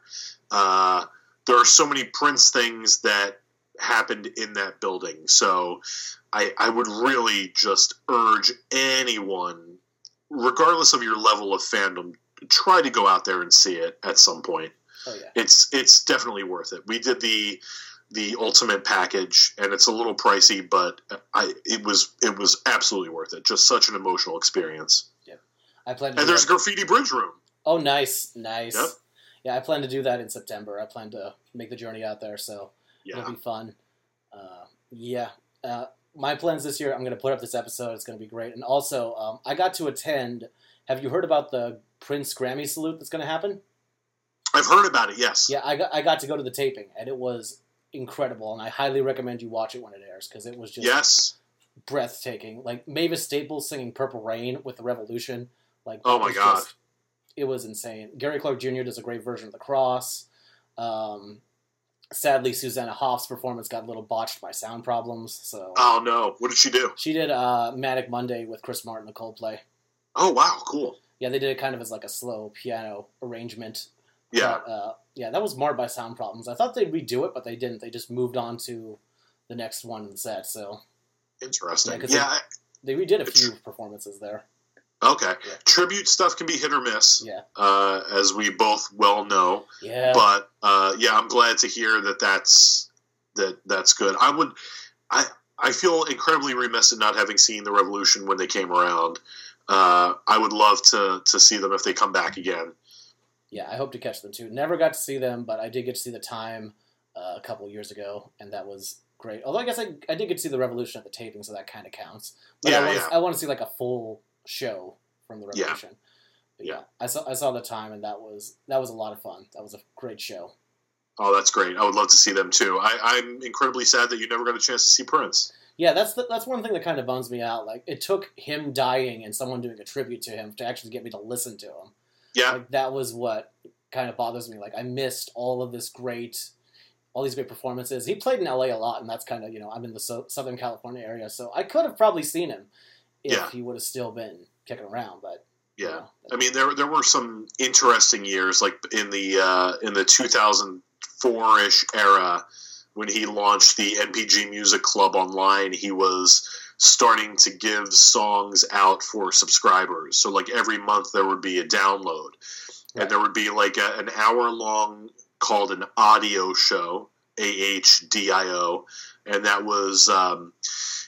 Uh, there are so many Prince things that happened in that building. So I, I would really just urge anyone, regardless of your level of fandom, try to go out there and see it at some point. Oh yeah. It's it's definitely worth it. We did the the ultimate package, and it's a little pricey, but I it was it was absolutely worth it. Just such an emotional experience. Yeah. I plan to. And there's graffiti bridge room. Oh, nice, nice. Yep. Yeah, I plan to do that in September. I plan to make the journey out there, so Yeah. it'll be fun. Uh, yeah. Uh, my plans this year, I'm going to put up this episode. It's going to be great. And also, um, I got to attend. Have you heard about the Prince Grammy salute that's going to happen? I've heard about it. Yes. Yeah, I got, I got to go to the taping, and it was incredible. And I highly recommend you watch it when it airs because it was just Yes. breathtaking. Like Mavis Staples singing "Purple Rain" with the Revolution. Like Oh my God. just- it was insane. Gary Clark Jr. does a great version of the Cross. Um, sadly, Susanna Hoffs' performance got a little botched by sound problems. So Oh no! What did she do? she did uh, "Manic Monday" with Chris Martin and Coldplay. Oh wow! Cool. Yeah, they did it kind of as like a slow piano arrangement. Yeah. But, uh, yeah, that was marred by sound problems. I thought they'd redo it, but they didn't. They just moved on to the next one in the set. So Interesting. Yeah, Yeah. 'cause they redid a few performances there. okay. Yeah. Tribute stuff can be hit or miss, Yeah. uh, as we both well know. Yeah. But uh, yeah, I'm glad to hear that that's that that's good. I would. I I feel incredibly remiss in not having seen the Revolution when they came around. Uh, I would love to to see them if they come back again. Yeah, I hope to catch them too. Never got to see them, but I did get to see the time uh, a couple years ago, and that was great. Although I guess I, I did get to see the Revolution at the taping, so that kind of counts. But I Yeah, want, yeah. To, I want to see like a full show from the Revolution. But yeah, Yeah. I saw I saw the time, and that was that was a lot of fun. That was a great show. Oh, that's great. I would love to see them too. I, I'm incredibly sad that you never got a chance to see Prince. Yeah, that's the, that's one thing that kind of bums me out. Like it took him dying and someone doing a tribute to him to actually get me to listen to him. Yeah. Like that was what kind of bothers me. Like I missed all of this great, all these great performances. He played in L.A. a lot, and that's kind of you know I'm in the so- Southern California area, so I could have probably seen him if Yeah. he would have still been kicking around. But you Yeah. know, I mean, there there were some interesting years, like in the uh, in the 2004 ish era when he launched the NPG Music Club online. He was starting to give songs out for subscribers. So like every month there would be a download, Right. and there would be like a, an hour long called an audio show, A H D I O, and that was um,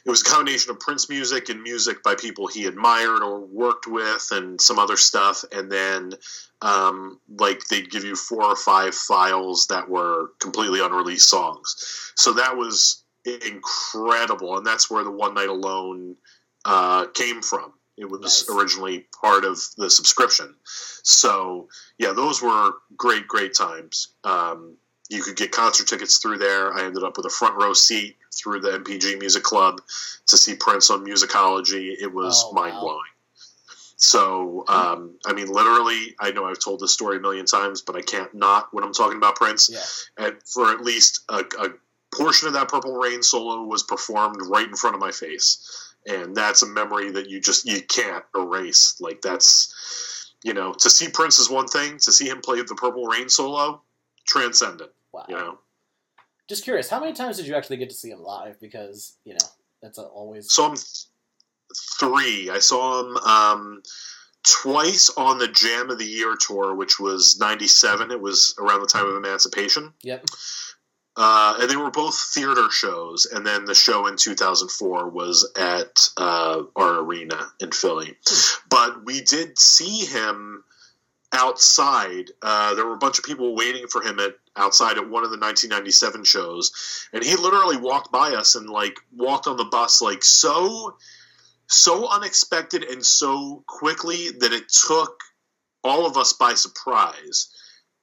it was a combination of Prince music and music by people he admired or worked with, and some other stuff, and then um, like they'd give you four or five files that were completely unreleased songs. So that was incredible, and that's where the One Night Alone uh, came from. It was Nice. originally part of the subscription. So yeah, those were great, great times. Um, you could get concert tickets through there. I ended up with a front row seat through the NPG Music Club to see Prince on Musicology. It was Oh, mind blowing. So, um, I mean, literally, I know I've told this story a million times, but I can't not when I'm talking about Prince. Yeah. And for at least a, a portion of that Purple Rain solo was performed right in front of my face, and that's a memory that you just you can't erase. Like that's, you know, to see Prince is one thing. To see him play the Purple Rain solo, transcendent. Wow. You know. Just curious, how many times did you actually get to see him live? Because you know that's a, always saw him th- three. I saw him um, twice on the Jam of the Year tour, which was '97. It was around the time of Emancipation, yep. Uh, and they were both theater shows. And then the show in 2004 was at uh, our arena in Philly. But we did see him outside. Uh, there were a bunch of people waiting for him at outside at one of the 1997 shows, and he literally walked by us and like walked on the bus like so, so unexpected and so quickly that it took all of us by surprise.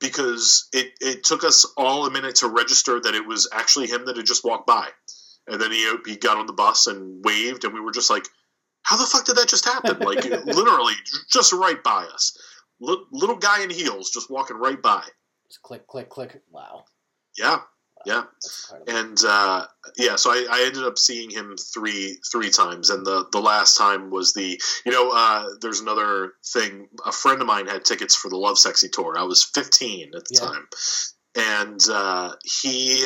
Because it, it took us all a minute to register that it was actually him that had just walked by. And then he, he got on the bus and waved, and we were just like, how the fuck did that just happen? Like, literally, just right by us. Li- little guy in heels just walking right by. Just click, click, click. Wow. Yeah, yeah. And uh, yeah, so I, I ended up seeing him three three times, and the the last time was the you know uh, there's another thing. A friend of mine had tickets for the Lovesexy tour. I was 15 at the Yeah. time, and uh, he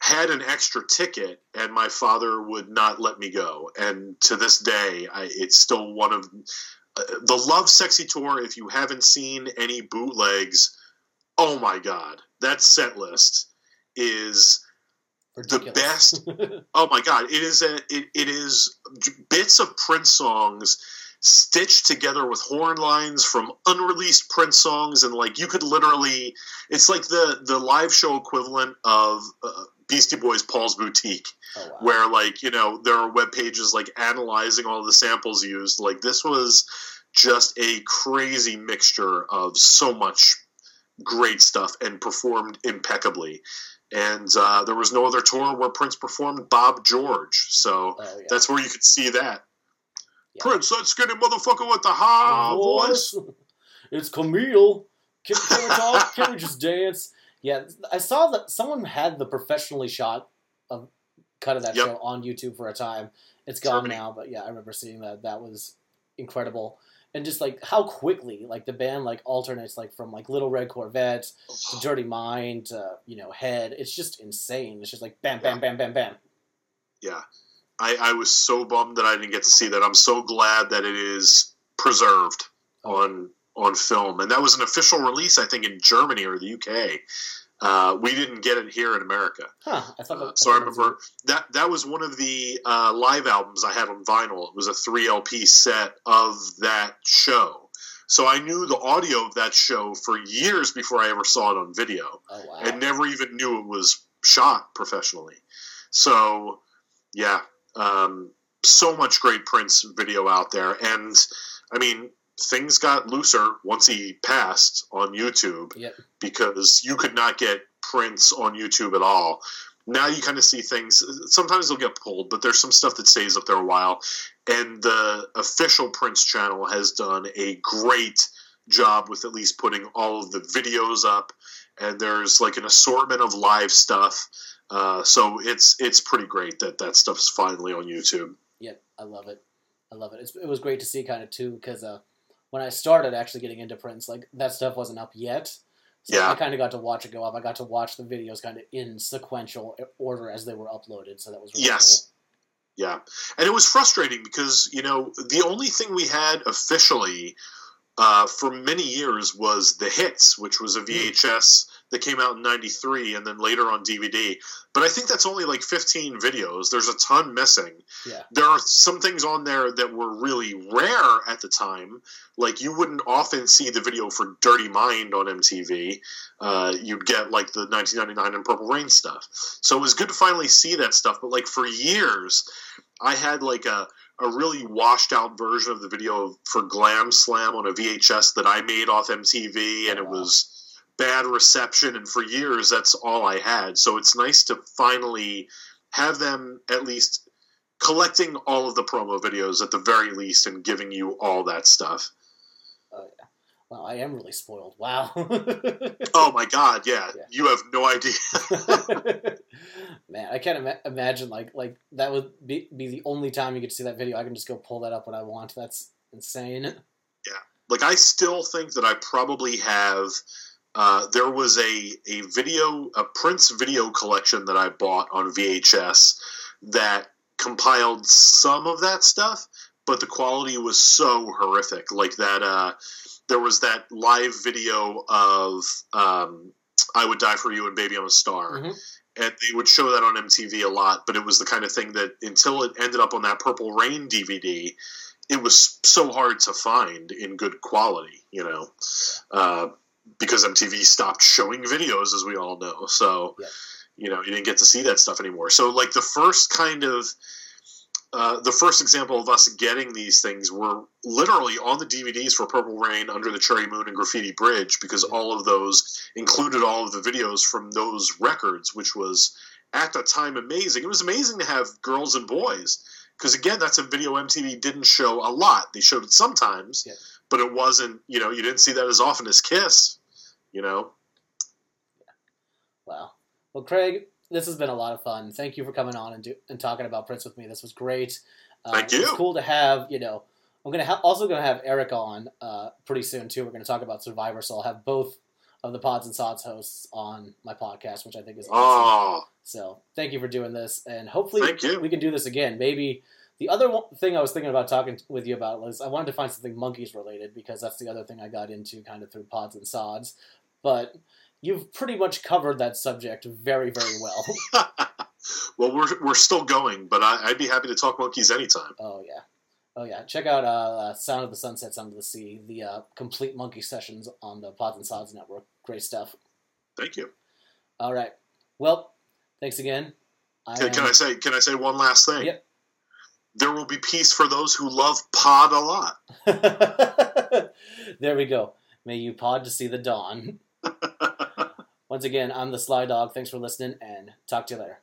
had an extra ticket, and my father would not let me go. And to this day, I, it's still one of uh, the Lovesexy tour. If you haven't seen any bootlegs, oh my god, that set list is Ridiculous. best- oh my god it is a it, it is bits of prince songs stitched together with horn lines from unreleased prince songs and like you could literally it's like the the live show equivalent of uh, beastie boys paul's boutique oh, wow. where like you know there are web pages like analyzing all the samples used like this was just a crazy mixture of so much great stuff and performed impeccably and uh, there was no other tour where prince performed bob george so Oh, yeah. that's where you could see that Yeah. prince that skinny motherfucker with the high voice It's Camille. Can, can we talk? Can we just dance? Yeah, I saw that someone had the professionally shot of cut of that Yep. show on YouTube for a time. It's gone Germany. now, but yeah, I remember seeing that. That was incredible, and just like how quickly like the band like alternates like from like Little Red Corvette to Dirty Mind to you know Head. It's just insane. It's just like bam, bam, bam, bam, bam. yeah I, I was so bummed that i didn't get to see that i'm so glad that it is preserved oh. on on film and that was an official release i think in germany or the uk uh, we didn't get it here in america Huh? I thought. uh, that, so i was- remember that that was one of the uh, live albums i had on vinyl it was a 3 lp set of that show so i knew the audio of that show for years before i ever saw it on video Oh wow. and never even knew it was shot professionally. So, yeah, um, so much great Prince video out there, and I mean, things got looser once he passed on YouTube Yep. because you could not get Prince on YouTube at all. Now you kind of see things. Sometimes they'll get pulled, but there's some stuff that stays up there a while. And the official Prince channel has done a great job with at least putting all of the videos up and there's like an assortment of live stuff. Uh, so it's it's pretty great that that stuff's finally on YouTube. Yep, I love it. I love it. It's, it was great to see kind of too because uh, when I started actually getting into Prince, like that stuff wasn't up yet. So Yeah. I kind of got to watch it go up. I got to watch the videos kind of in sequential order as they were uploaded. So that was really Yes, Yeah, and it was frustrating because you know the only thing we had officially uh, for many years was the hits, which was a VHS that came out in '93 and then later on DVD. But I think that's only like 15 videos. There's a ton missing. Yeah. There are some things on there that were really rare at the time. Like you wouldn't often see the video for Dirty Mind on MTV. Uh, you'd get like the 1999 and Purple Rain stuff. So it was good to finally see that stuff. But like for years, I had like a a really washed out version of the video for Glam Slam on a VHS that I made off MTV, and it was bad reception. And for years, that's all I had. So it's nice to finally have them at least collecting all of the promo videos at the very least and giving you all that stuff. Wow, I am really spoiled. Wow. Oh my god, yeah, Yeah. you have no idea. Man, I can't ima- imagine like like that would be, be the only time you get to see that video. I can just go pull that up when I want. That's insane. Yeah, like I still think that I probably have. Uh, there was a a video a Prince video collection that I bought on VHS that compiled some of that stuff, but the quality was so horrific. Like that, uh, there was that live video of um, "I Would Die for You" and "Baby I'm a Star." Mhm. and they would show that on MTV a lot. But it was the kind of thing that until it ended up on that Purple Rain DVD, it was so hard to find in good quality. You know, uh, because MTV stopped showing videos, as we all know. So, Yeah. you know, you didn't get to see that stuff anymore. So, like the first kind of uh, the first example of us getting these things were literally on the DVDs for Purple Rain, Under the Cherry Moon, and Graffiti Bridge, because all of those included all of the videos from those records, which was at the time amazing. It was amazing to have girls and boys, because again, that's a video MTV didn't show a lot. They showed it sometimes, Yeah. but it wasn't. You know, you didn't see that as often as Kiss. You know, Wow. Well, Craig, this has been a lot of fun. Thank you for coming on and, do, and talking about Prince with me. This was great. Uh, Thank It's you. cool to have, you know, I'm gonna ha- also gonna have Eric on uh, pretty soon too. We're gonna talk about Survivor, so I'll have both of the Pods and Sods hosts on my podcast, which I think is awesome. oh, So thank you for doing this, and hopefully we can do this again. Maybe the other one thing I was thinking about talking with you about was I wanted to find something Monkees related because that's the other thing I got into kind of through Pods and Sods. But you've pretty much covered that subject very, very well. well, we're we're still going, but I, I'd be happy to talk Monkees anytime. oh yeah, oh yeah. Check out uh, Sound of the Sunset, Sound of the Sea, the uh, complete monkey sessions on the Pods and Sods network. Great stuff. Thank you. All right. Well, thanks again. I Can, can I say? Can I say one last thing? Yep. There will be peace for those who love Pod a lot. there we go. May you pod to see the dawn. Once again, I'm the Sly Dog. Thanks for listening, and talk to you later.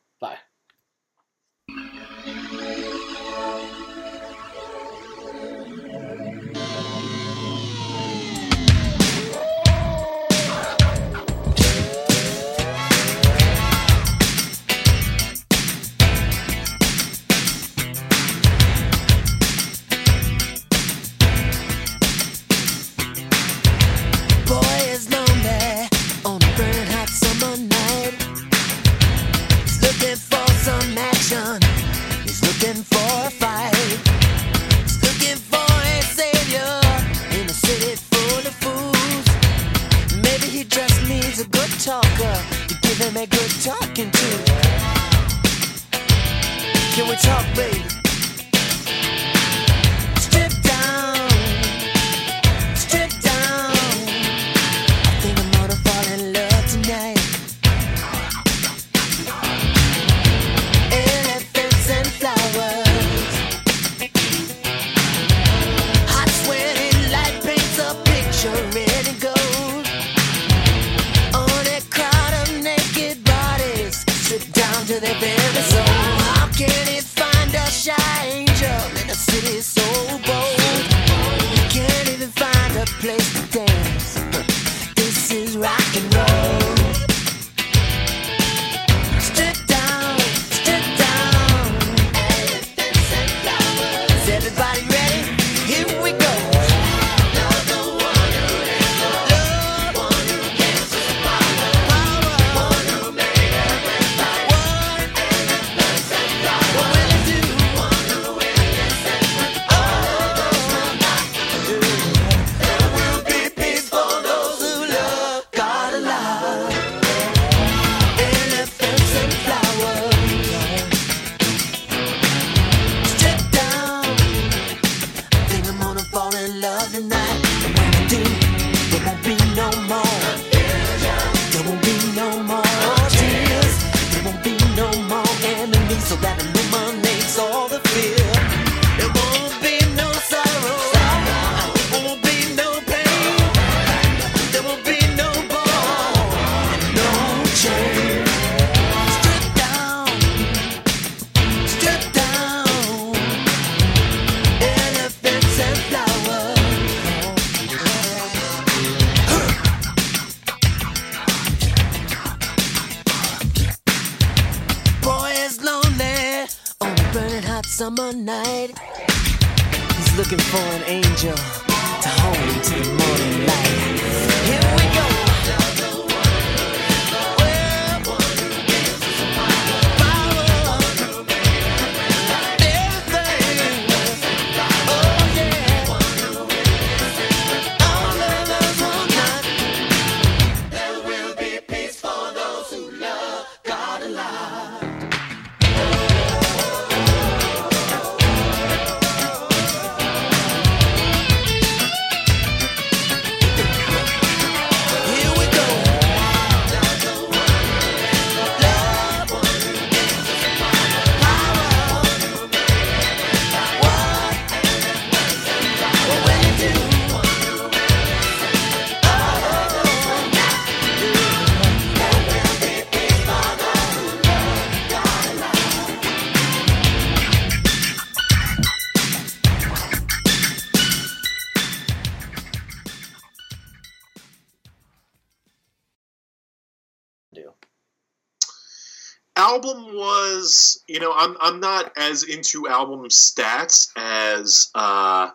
You know i'm i'm not as into album stats as uh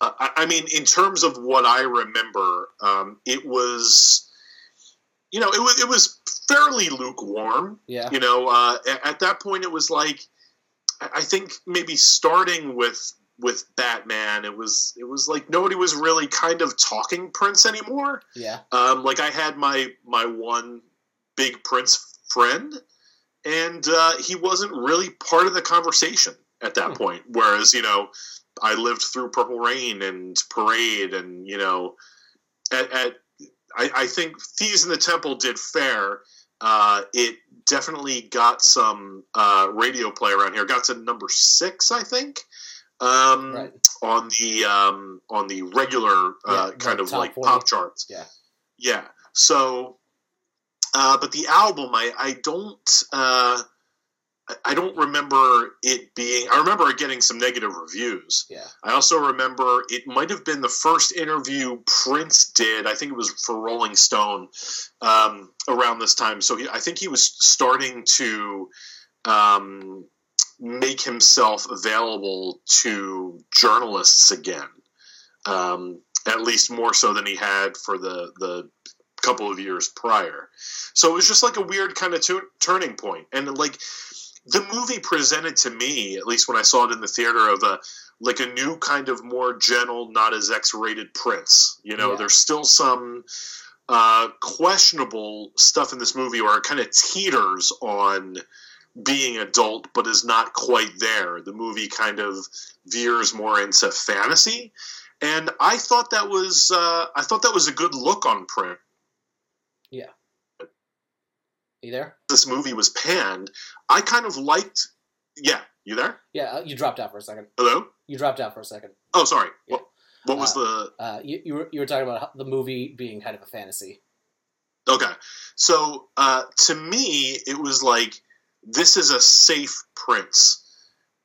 I, I mean in terms of what i remember um it was you know it was it was fairly lukewarm Yeah. you know uh at that point it was like i think maybe starting with with batman it was it was like nobody was really kind of talking prince anymore Yeah. um, like I had my my one big Prince friend, and uh, he wasn't really part of the conversation at that Hmm. point. Whereas you know, I lived through Purple Rain and Parade, and you know, at, at I, I think Thieves in the Temple did fair. Uh, it definitely got some uh, radio play around here. Got to number six, I think. Um, Right. on the um, on the regular uh, Yeah, kind of like 40. pop charts. Yeah. Yeah. So, uh, but the album, I I don't uh, I- don't remember it being. I remember it getting some negative reviews. Yeah. I also remember it might have been the first interview Prince did. I think it was for Rolling Stone um, around this time. So he, I think he was starting to um, make himself available to journalists again, um, at least more so than he had for the the couple of years prior. So it was just like a weird kind of tu- turning point, and like the movie presented to me, at least when I saw it in the theater, of a like a new kind of more gentle, not as X-rated Prince. You know, Yeah. there's still some uh, questionable stuff in this movie, where it kind of teeters on being adult, but is not quite there. The movie kind of veers more into fantasy, and I thought that was uh, I thought that was a good look on Prince. You there? This movie was panned. I kind of liked. Yeah, you there? Yeah. uh, You dropped out for a second. Hello. You dropped out for a second. Oh, sorry. Yeah. What, what was the? Uh, you, you were you were talking about the movie being kind of a fantasy. Okay. So uh, to me, it was like this is a safe Prince,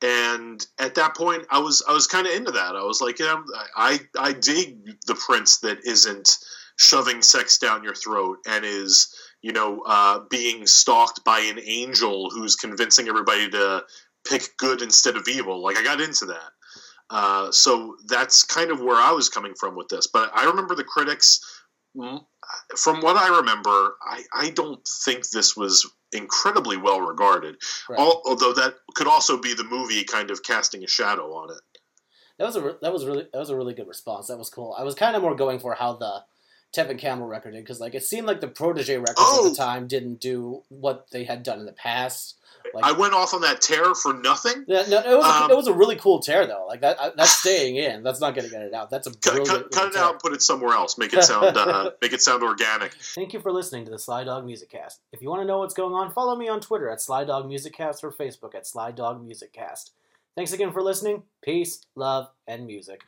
and at that point, I was I was kind of into that. I was like, yeah, I I dig the Prince that isn't shoving sex down your throat and is you know uh, being stalked by an angel who's convincing everybody to pick good instead of evil. Like I got into that. Uh, so that's kind of where I was coming from with this. But I remember the critics mm, from what I remember, I, I don't think this was incredibly well regarded. Right. Al- although that could also be the movie kind of casting a shadow on it. That was a re- that was really that was a really good response. That was cool. I was kind of more going for how the Tevin Campbell record did because like it seemed like the Protege records at Oh! the time didn't do what they had done in the past. Like I went off on that tear for nothing. Yeah, no, it was, a, Um, it was a really cool tear though. Like that, I- that's staying in. That's not going to get it out. That's a Cut, brilliant cut, cut it tear. out, and put it somewhere else. Make it sound uh, make it sound organic. Thank you for listening to the Sly Dog Music Cast. If you want to know what's going on, follow me on Twitter at Sly Dog Music Cast or Facebook at Sly Dog Music Cast. Thanks again for listening. Peace, love, and music.